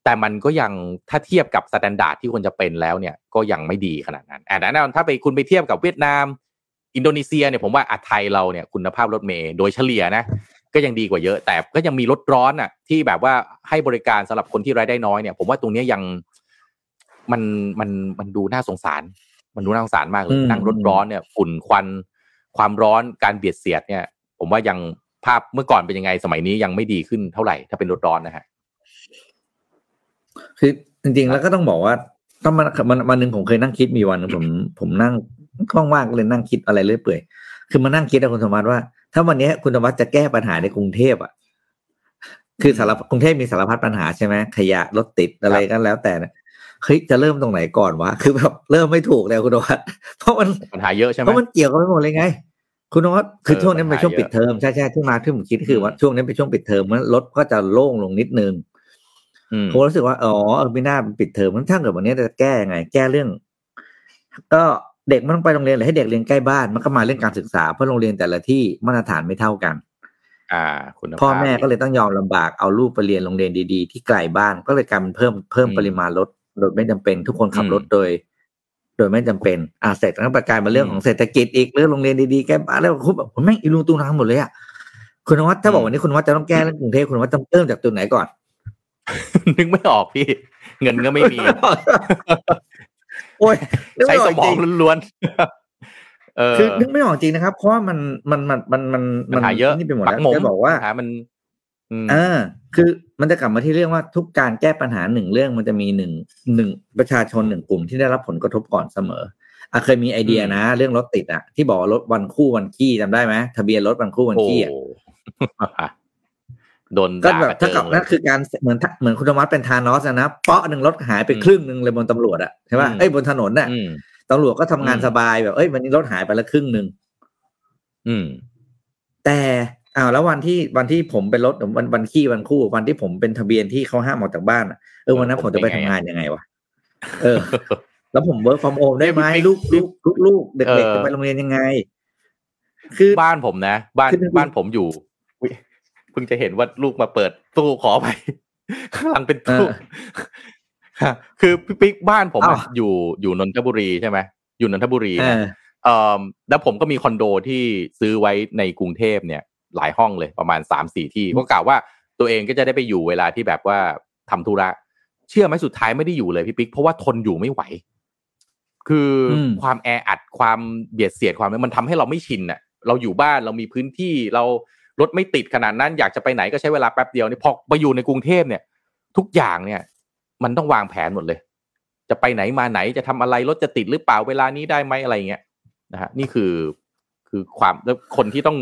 แต่มันก็ยังถ้าเทียบกับ standard ที่ควรจะเป็นแล้วเนี่ยก็ยังไม่ดีขนาดนั้นอ่าแน่นอนถ้าไปคุณไปเทียบกับเวียดนาม อินโดนีเซียเนี่ยผมว่าอะไทยเราเนี่ยคุณภาพรถเมล์โดยเฉลี่ยนะก็ยังดีกว่าเยอะ แต่ก็ยังมีรถร้อนอะ ที่แบบว่าให้บริการสำหรับคนที่รายได้น้อยเนี่ย ผมว่าตรงเนี้ยยังมันมันมันดูน่าสงสาร มันดูน่าสงสารมากเลย
อืม
นั่งรถร้อนเนี่ยฝุ่นควันความร้อนการเบียดเสียดเนี่ย ผมว่ายังภาพเมื่อก่อนเป็นยังไงสมัยนี้ยังไม่ดีขึ้นเท่าไหร่ถ้าเป็นรถร้อนนะฮะ
คือจริง ๆ แล้วก็ต้องบอกว่าต้องมันมันวันหนึ่งผมเคยนั่งคิดมีวันหนึงผมผมนั่ง คล่องว่างๆก็เลยนั่งคิดอะไรเรื่อยเปื่อยคือมานั่งคิดนะคุณธรรมะว่า ถ้าวันนี้คุณธรรมะจะแก้ปัญหาในกรุงเทพอะคือสารพัดกรุงเทพมีสารพัดปัญหาใช่ไหมขยะรถติดอะไรก็แล้วแต่นะเฮ้ยจะเริ่มตรงไหนก่อนวะคือแบบเริ่มไม่ถูกแล้วคุณธรรมะเพราะมัน
ปัญหาเยอะใช่ไหม
เพราะมันเกี่ยวกันไปหมดเลยไง คุณนวัดคือ
เออ
ช่วงนี้เป็นช่วง
ปัญหาเยอะ
ปิดเทอมใช่ใช่ที่มาที่ผมคิดคือว่า
อืม
ช่วงนี้เป็นช่วงปิดเทอมมันรถก็จะโล่งลงนิดนึง
อืม
ผมรู้สึกว่าอ๋อเออไม่น่ามันปิดเทอมมันถ้าเกิดวันนี้จะแก้ยังไง แก้เรื่อง ก็ เด็กไม่ต้องไปโรงเรียนหรือให้เด็กเรียนใกล้บ้านมันก็มาเรื่องการศึกษาเพราะโรงเรียนแต่ละที่มาตรฐานไม่เท่ากัน
อ่า คุณภาพ
พ่อแม่ก็เลยต้องยอมลำบากเอาลูกไปเรียนโรงเรียนดีๆ ที่ไกลบ้านก็เลยกลายเป็นเพิ่มเพิ่ม
อืม
ปริมาณรถโดยไม่จำเป็น ทุกคนขับ
อืม
รถโดย โดยไม่จำเป็นอ่าเสร็จแล้วก็ประกลายมาเรื่องของเศรษฐกิจอีกเรื่องโรงเรียนดีๆแก้บ้านแล้วคุณแบบผมแม่งอีลุงตุงนางหมดเลยอะคุณนวัดถ้าบอกวันนี้คุณนวัดจะต้องแก้เรื่องกรุงเทพคุณนวัดต้องเริ่มจากตัวไหนก่อน
นึกไม่ออกพี่ เงินก็ไม่มี
โอ้ยนึก
ใช้
ไม่อ
ส
อก
ม
จ
อ
ริ
ง
ง
ล้วนๆเออ
คือนึกไม่ออกจริงนะครับ เพราะว่ามันมันมันมันมัน
ปัญหาเยอะ
นี่ไปหมด
ปั
แล้ว
หมม
จะบอกว่า
ปัญหามันอืม
อ่าคือมันจะกลับมาที่เรื่องว่าทุกการแก้ปัญหาหนึ่งเรื่องมันจะมีหนึ่งหนึ่งประชาชนหนึ่งกลุ่มที่ได้รับผลกระทบก่อนเสมออะเคยมีไอเดียนะ เรื่องรถติดอะที่บอกว่ารถวันคู่วันขี้จำได้ไหมทะเบียนรถวันคู่วัน
โอ้
ขี้อะ
โดน
ก็
ด่า
แบบ
กระเจิ
ถ้างกับ
เล
นั่
ย
นคือการเหมือนเหมือนคุณธรรมะเป็นทานอสอะนะเปาะหนึ่งรถหายไป
อืม
ครึ่งหนึ่งเลยบนตำรวจอะใช่ป่ะ
อืม
เอ้ยบนถนนน่ะ
อืม
ตำรวจก็ทำงาน
อืม
สบายแบบเอ้ยวันนี้รถหายไปแล้วครึ่งหนึ่ง
อืม
แต่อ้าวแล้ววันที่วันที่ผมเป็นรถวันวันคี่วันคู่ วันที่ผมเป็นทะเบียนที่เขาห้ามออกจากบ้านอะเออวันนั้น
เออ
ผมจะไป
ผมเป็น
ทำ
ไงอะ
งานยังไงวะเออ แล้วผม work from home ได้ไหม
ไม่
ลูกลูกลูกลูกเด็ก
เอ
ๆ
อ
จะไปโรงเรียนยังไง คือ
บ้านผมนะ บ้าน
คือจริงๆ
บ้านผมอยู่อุ๊ย เพิ่งจะเห็นว่าลูกมาเปิดตู้ขอไปข้างหลังเป็นตู้ฮะคือพี่ปิ๊กบ้านผมอะ
อ้าว
อยู่อยู่นนทบุรีใช่ไหมอยู่นนทบุรี
เอ
นะ
อ
เอ่อแล้วผมก็มีคอนโดที่ซื้อไว้ในกรุงเทพเนี่ย หลายห้องเลยประมาณสามสี่ที่ก็กล่าวว่าตัวเองก็จะได้ไปอยู่เวลาที่แบบว่าทำธุระ เชื่อไหมสุดท้ายไม่ได้อยู่เลยพี่ปิ๊กเพราะว่าทนอยู่ไม่ไหว คืออ
ม
ความแออัดความเบียดเสียดความมันทำให้เราไม่ชินอะเราอยู่บ้านเรามีพื้นที่เรา รถไม่ติดขนาดนั้นอยากจะไปไหนก็ใช้เวลาแป๊บเดียวนี่พอไปอยู่ในกรุงเทพเนี่ย ทุกอย่างเนี่ย มันต้องวางแผนหมดเลย จะไปไหนมาไหนจะทำอะไรรถจะติดหรือเปล่าเวลานี้ได้ไหมอะไรเงี้ยนะฮะนี่คือคือความแล้วคนที่ต้อง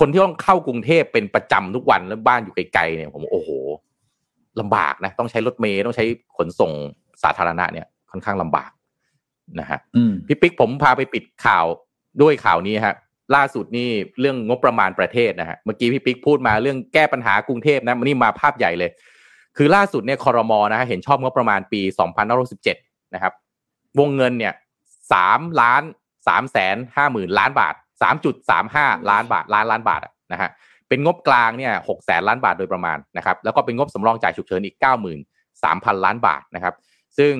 คนที่ต้องเข้ากรุงเทพเป็นประจำทุกวันแล้วบ้านอยู่ไกลๆเนี่ย ผมโอ้โหลำบากนะ ต้องใช้รถเมล์ต้องใช้ขนส่งสาธารณะเนี่ย ค่อนข้างลำบากนะฮะ
อืม
พี่ปิ๊กผมพาไปปิดข่าวด้วยข่าวนี้ฮะ ล่าสุดนี่เรื่องงบประมาณประเทศนะฮะเมื่อกี้พี่ปิ๊กพูดมาเรื่องแก้ปัญหากรุงเทพนะมันนี่มาภาพใหญ่เลย คือล่าสุดเนี่ยคอรมอนะฮะเห็นชอบงบประมาณปี2567นะครับ วงเงินเนี่ยสามล้านสามแสนห้าหมื่นล้านบาทสามจุดสามห้าล้านบาทล้านล้านบาทนะฮะเป็นงบกลางเนี่ยหกแสนล้านบาทโดยประมาณนะครับ แล้วก็เป็นงบสำรองจ่ายฉุกเฉินอีกเก้าหมื่นสามพันล้านบาทนะครับ ซึ่ง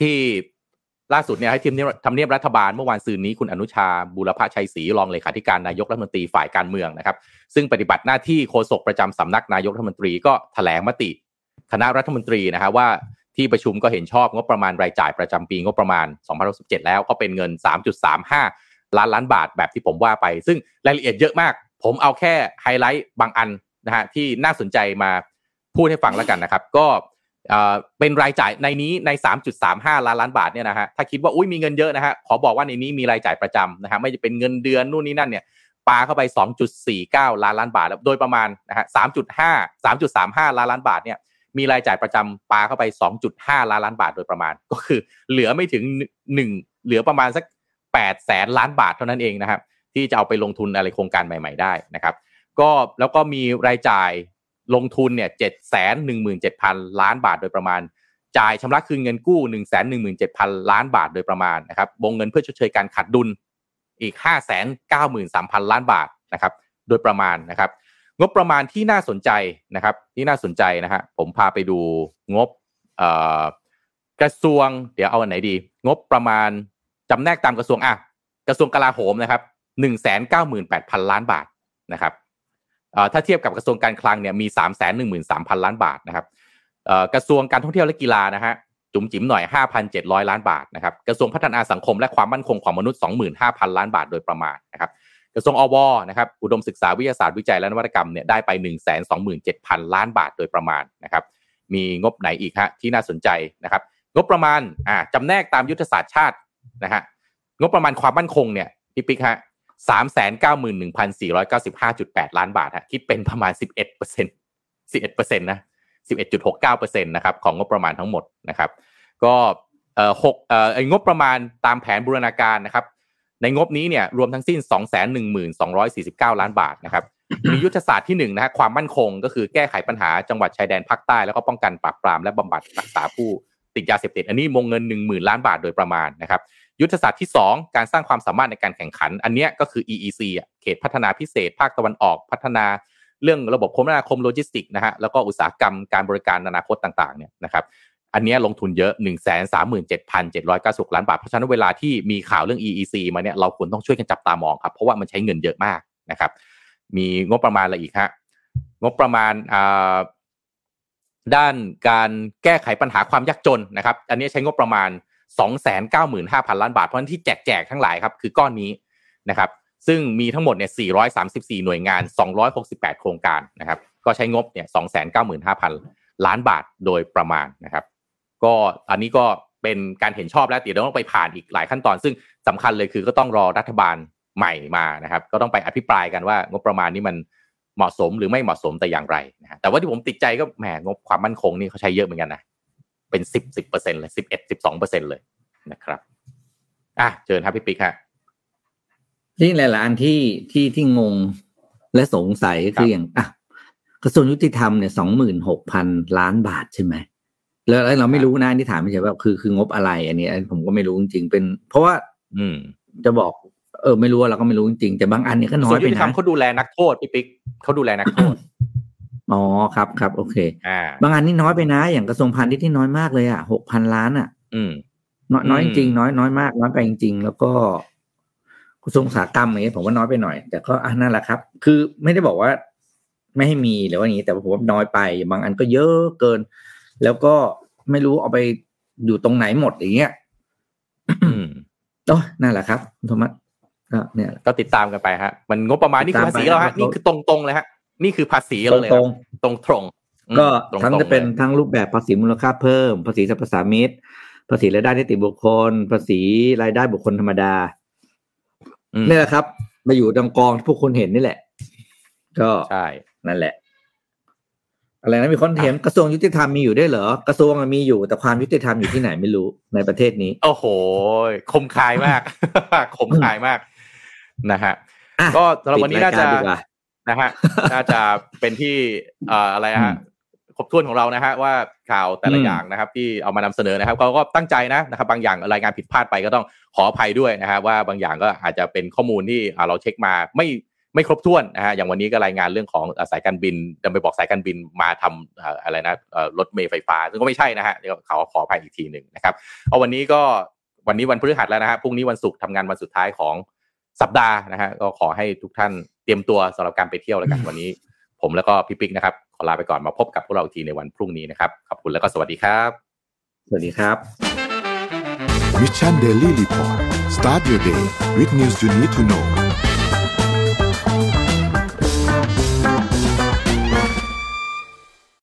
ที่ ล่าสุดเนี่ยให้ทีมทำเนียบรัฐบาลเมื่อวานซืนนี้คุณอนุชาบุรพชัยศรีรองเลขาธิการนายกรัฐมนตรีฝ่ายการเมืองนะครับ ซึ่งปฏิบัติหน้าที่โฆษกประจำสำนักนายกรัฐมนตรีก็แถลงมติ คณะรัฐมนตรีนะฮะว่าที่ประชุมก็เห็นชอบงบประมาณรายจ่ายประจำปีงบประมาณ 2067แล้วก็เป็นเงิน 3.35 ล้านล้านบาทแบบที่ผมว่าไป ซึ่งรายละเอียดเยอะมาก ผมเอาแค่ไฮไลท์บางอันนะฮะที่น่าสนใจมาพูดให้ฟังแล้วกันนะครับ ก็ เป็นรายจ่ายในนี้ใน 3.35 ล้านล้านบาทเนี่ยนะฮะถ้าคิดว่าอุ้ยมีเงินเยอะนะฮะขอบอกว่าในนี้มีรายจ่ายประจำนะฮะไม่จะเป็นเงินเดือนนู่นนี่นั่นเนี่ยปาเข้าไป 2.49 ล้านล้านบาทแล้วโดยประมาณนะฮะ3.5 3.35 ล้านล้านบาทเนี่ยมีรายจ่ายประจำปาเข้าไป 2.5 ล้านล้านบาทโดยประมาณ ก็คือเหลือไม่ถึงหนึ่งเหลือประมาณสัก8แสนล้านบาทเท่านั้นเองนะครับที่จะเอาไปลงทุนอะไรโครงการใหม่ ๆ ได้นะครับ ก็แล้วก็มีรายจ่าย ลงทุนเนี่ยเจ็ดแสนหนึ่งหมื่นเจ็ดพันล้านบาทโดยประมาณ จ่ายชำระคืนเงินกู้หนึ่งแสนหนึ่งหมื่นเจ็ดพันล้านบาทโดยประมาณนะครับวงเงินเพื่อชดเชยการขาดดุลอีกห้าแสนเก้าหมื่นสามพันล้านบาทนะครับ โดยประมาณนะครับ งบประมาณที่น่าสนใจนะครับ ที่น่าสนใจนะฮะผมพาไปดูงบเอ่อกระทรวง เดี๋ยวเอาอันไหนดี งบประมาณจำแนกตามกระทรวงอะกระทรวงกลาโหมนะครับหนึ่งแสนเก้าหมื่นแปดพันล้านบาทนะครับ ถ้าเทียบกับกระทรวงการคลังเนี่ยมีสามแสนหนึ่งหมื่นสามพันล้านบาทนะครับกระทรวงการท่องเที่ยวและกีฬานะฮะจุ๋มจิ๋มหน่อยห้าพันเจ็ดร้อยล้านบาทนะครับกระทรวงพัฒนาสังคมและความมั่นคงของมนุษย์สองหมื่นห้าพันล้านบาทโดยประมาณนะครับกระทรวงอวนะครับอุดมศึกษาวิทยาศาสตร์วิจัยและนวัตกรรมเนี่ยได้ไป 1 2 7 0 0 0 ล้านบาทโดยประมาณนะครับมีงบไหนอีกฮะที่น่าสนใจนะครับงบประมาณอ่าจำแนกตามยุทธศาสตร์ชาตินะฮะงบประมาณความมั่นคงเนี่ยพี่ปิ๊กฮะ สามแสนเก้าหมื่นหนึ่งพันสี่ร้อยเก้าสิบห้าจุดแปดล้านบาทฮะคิดเป็นประมาณสิบเอ็ดเปอร์เซ็นสิบเอ็ดเปอร์เซ็นต์นะสิบเอ็ดจุดหกเก้าเปอร์เซ็นต์นะครับของงบประมาณทั้งหมดนะครับก็เอ่อหกเอ่อไอ้งบประมาณตามแผนบูรณาการนะครับในงบนี้เนี่ยรวมทั้งสิ้น 2 1 1 2 4 9 ล้านบาทนะครับมียุทธศาสตร์ที่หนึ่งนะฮะความมั่นคงก็คือแก้ไขปัญหาจังหวัดชายแดนภาคใต้แล้วก็ป้องกันปราบปรามและบำบัดรักษาผู้ติดยาเสพติด อันนี้วงเงิน 1 0,000 ล้านบาทโดยประมาณนะครับ ยุทธศาสตร์ที่ 2 การสร้างความสามารถในการแข่งขัน อันนี้ก็คือ EEC อะเขตพัฒนาพิเศษ ภาคตะวันออกพัฒนาเรื่องระบบคมนาคมโลจิสติกนะฮะแล้วก็อุตสาหกรรมการบริการอนาคตต่างๆเนี่ยนะครับอันนี้ลงทุนเยอะ 1 3 7 7 9 6ล้านบาท เพราะฉะนั้นเวลาที่มีข่าวเรื่อง EEC มาเนี่ยเราควรต้องช่วยกันจับตามองครับ เพราะว่ามันใช้เงินเยอะมากนะครับ มีงบประมาณอะไรอีกฮะงบประมาณอ่าด้านการแก้ไขปัญหาความยากจนนะครับ อันนี้ใช้งบประมาณ 295,000 ล้านบาท เพราะฉะนั้นที่แจกแจกทั้งหลายครับคือก้อนนี้นะครับซึ่งมีทั้งหมดเนี่ย 434 หน่วยงาน 268 โครงการนะครับก็ใช้งบเนี่ย 295,000 ล้านบาทโดยประมาณนะครับก็อันนี้ก็เป็นการเห็นชอบแล้วเดี๋ยวต้องไปผ่านอีกหลายขั้นตอน ซึ่งสำคัญเลยคือก็ต้องรอรัฐบาลใหม่มานะครับ ก็ต้องไปอภิปรายกันว่างบประมาณนี้มันเหมาะสมหรือไม่เหมาะสมแต่อย่างไรนะฮะแต่ว่าที่ผมติดใจก็แหมงบความมั่นคงนี่เขาใช้เยอะเหมือนกันนะ เป็นสิบสิบเปอร์เซ็นเลยสิบเอ็ดสิบสองเปอร์เซ็นเลยนะครับอะเชิญครับพี่ปิ๊กฮะ
นี่หลายๆอันที่ที่ที่งงและสงสัยก็
ครั
คื
บ
ออย่างอะกระทรวงยุติธรรมเนี่ยสองหมื่นหกพันล้านบาทใช่ไหมแล้วแล้วเราไม่รู้นะที่ถามไม่ใช่ว่าคือคืองบอะไร อันนี้อันผมก็ไม่รู้จริงๆเป็น เพราะว่า
อืม
จะบอก เออ ไม่รู้ว่าเราก็ไม่รู้จริงๆแต่บางอันเนี่ยก็น้
ส่
อ
วยน
ไป
ยุติธรร
นะ
มเขาดูแลนักโทษพี่ปิ๊กเขาดูแลนักโทษ
อ๋อครับครับโอเค
อ่า
บางอันนี่น้อยไปนะ อย่างกระทรวงพาณิชย์ที่น้อยมากเลยอะหกพันล้านอะ
อืม
น้อยน้อย
อื
จ
ม
ริงๆน้อยน้อยมากน้อยไปจริงๆแล้วก็กระทรวงอุตสาหกรรมอะไรเงี้ยผมว่าน้อยไปหน่อย แต่ก็อะนั่นแหละครับ คือไม่ได้บอกว่า ไม่ให้มีหรือว่าอย่างนี้ แต่ว่าผมว่าน้อยไป บางอันก็เยอะเกิน แล้วก็ไม่รู้เอาไปอยู่ตรงไหนหมดอย่างเงี้ย
อืม
โอ้ยนั่นแหละครับคุณโทมัสก็เนี่ยแหละ
ก็ติดตามกันไปฮะ มันงบประมาณนี่คือภาษีเราฮะ
ติดตามไป
นี่คือตรงๆเลยฮะ นี่คือภาษีเราเลย
ต
ค
ร
รับ
ง
ตรงตรงๆอืม
ๆก็
ตรงๆ
ทั้งจะเป็น
ลย
ทั้งรูปแบบภาษีมูลค่าเพิ่ม ภาษีสรรพสามิตภาษีรายได้นิติบุคคล ภาษีรายได้บุคคลธรรมดา
อืม
เนี่ยแหละครับ มาอยู่ตรงกองที่พวกคุณเห็นนี่แหละ ก็
ใช่
นั่นแหละ อะไรนะมีคนเห็นกระทรวงยุติธรรมมีอยู่ได้วยเหรอกระทรวงอะมีอยู่แต่ความยุติธรรมอยู่ที่ไหนไม่รู้ในประเทศนี้
โอ้โห คมคายมาก คมคายมากนะฮะ
อะ
ก็สำหรับวันนี้น่าจะ
ปิดรยกรดีกว่า
นะฮะน่าจะเป็นที่เอ่ออะไรฮะ
อืม
ครบถ้วนของเรานะฮะว่าข่าวแต่ละ
อืม
อย่างนะครับ ที่เอามานำเสนอนะครับเราก็ตั้งใจนะนะครับ บางอย่างรายงานผิดพลาดไปก็ต้องขออภัยด้วยนะฮะว่าบางอย่างก็อาจจะเป็นข้อมูลที่อ่าเราเช็คมาไม่ไม่ครบถ้วนนะฮะอย่างวันนี้ก็รายงานเรื่องของอ่าสายการบินดันไปบอกสายการบินมาทำอ่าอะไรนะเอ่อรถเมล์ไฟฟ้า ซึ่งก็ไม่ใช่นะฮะเดี๋ยวขอขออภัยอีกทีหนึ่งนะครับเอาวันนี้ก็วันนี้วันพฤหัสแล้วนะฮะพรุ่งนี้วันศุกร์ทำงานวันสุดท้ายของ สัปดาห์นะฮะก็ขอให้ทุกท่านเตรียมตัวสำหรับการไปเที่ยวแล้วกันวันนี้ ผมแล้วก็พี่ปิ๊กนะครับ ขอลาไปก่อนมาพบกับพวกเราอีกทีในวันพรุ่งนี้นะครับขอบคุณแล้วก็สวัสดีครับ
สวัสดีครับ
Mission Daily Report start your day with news you need to know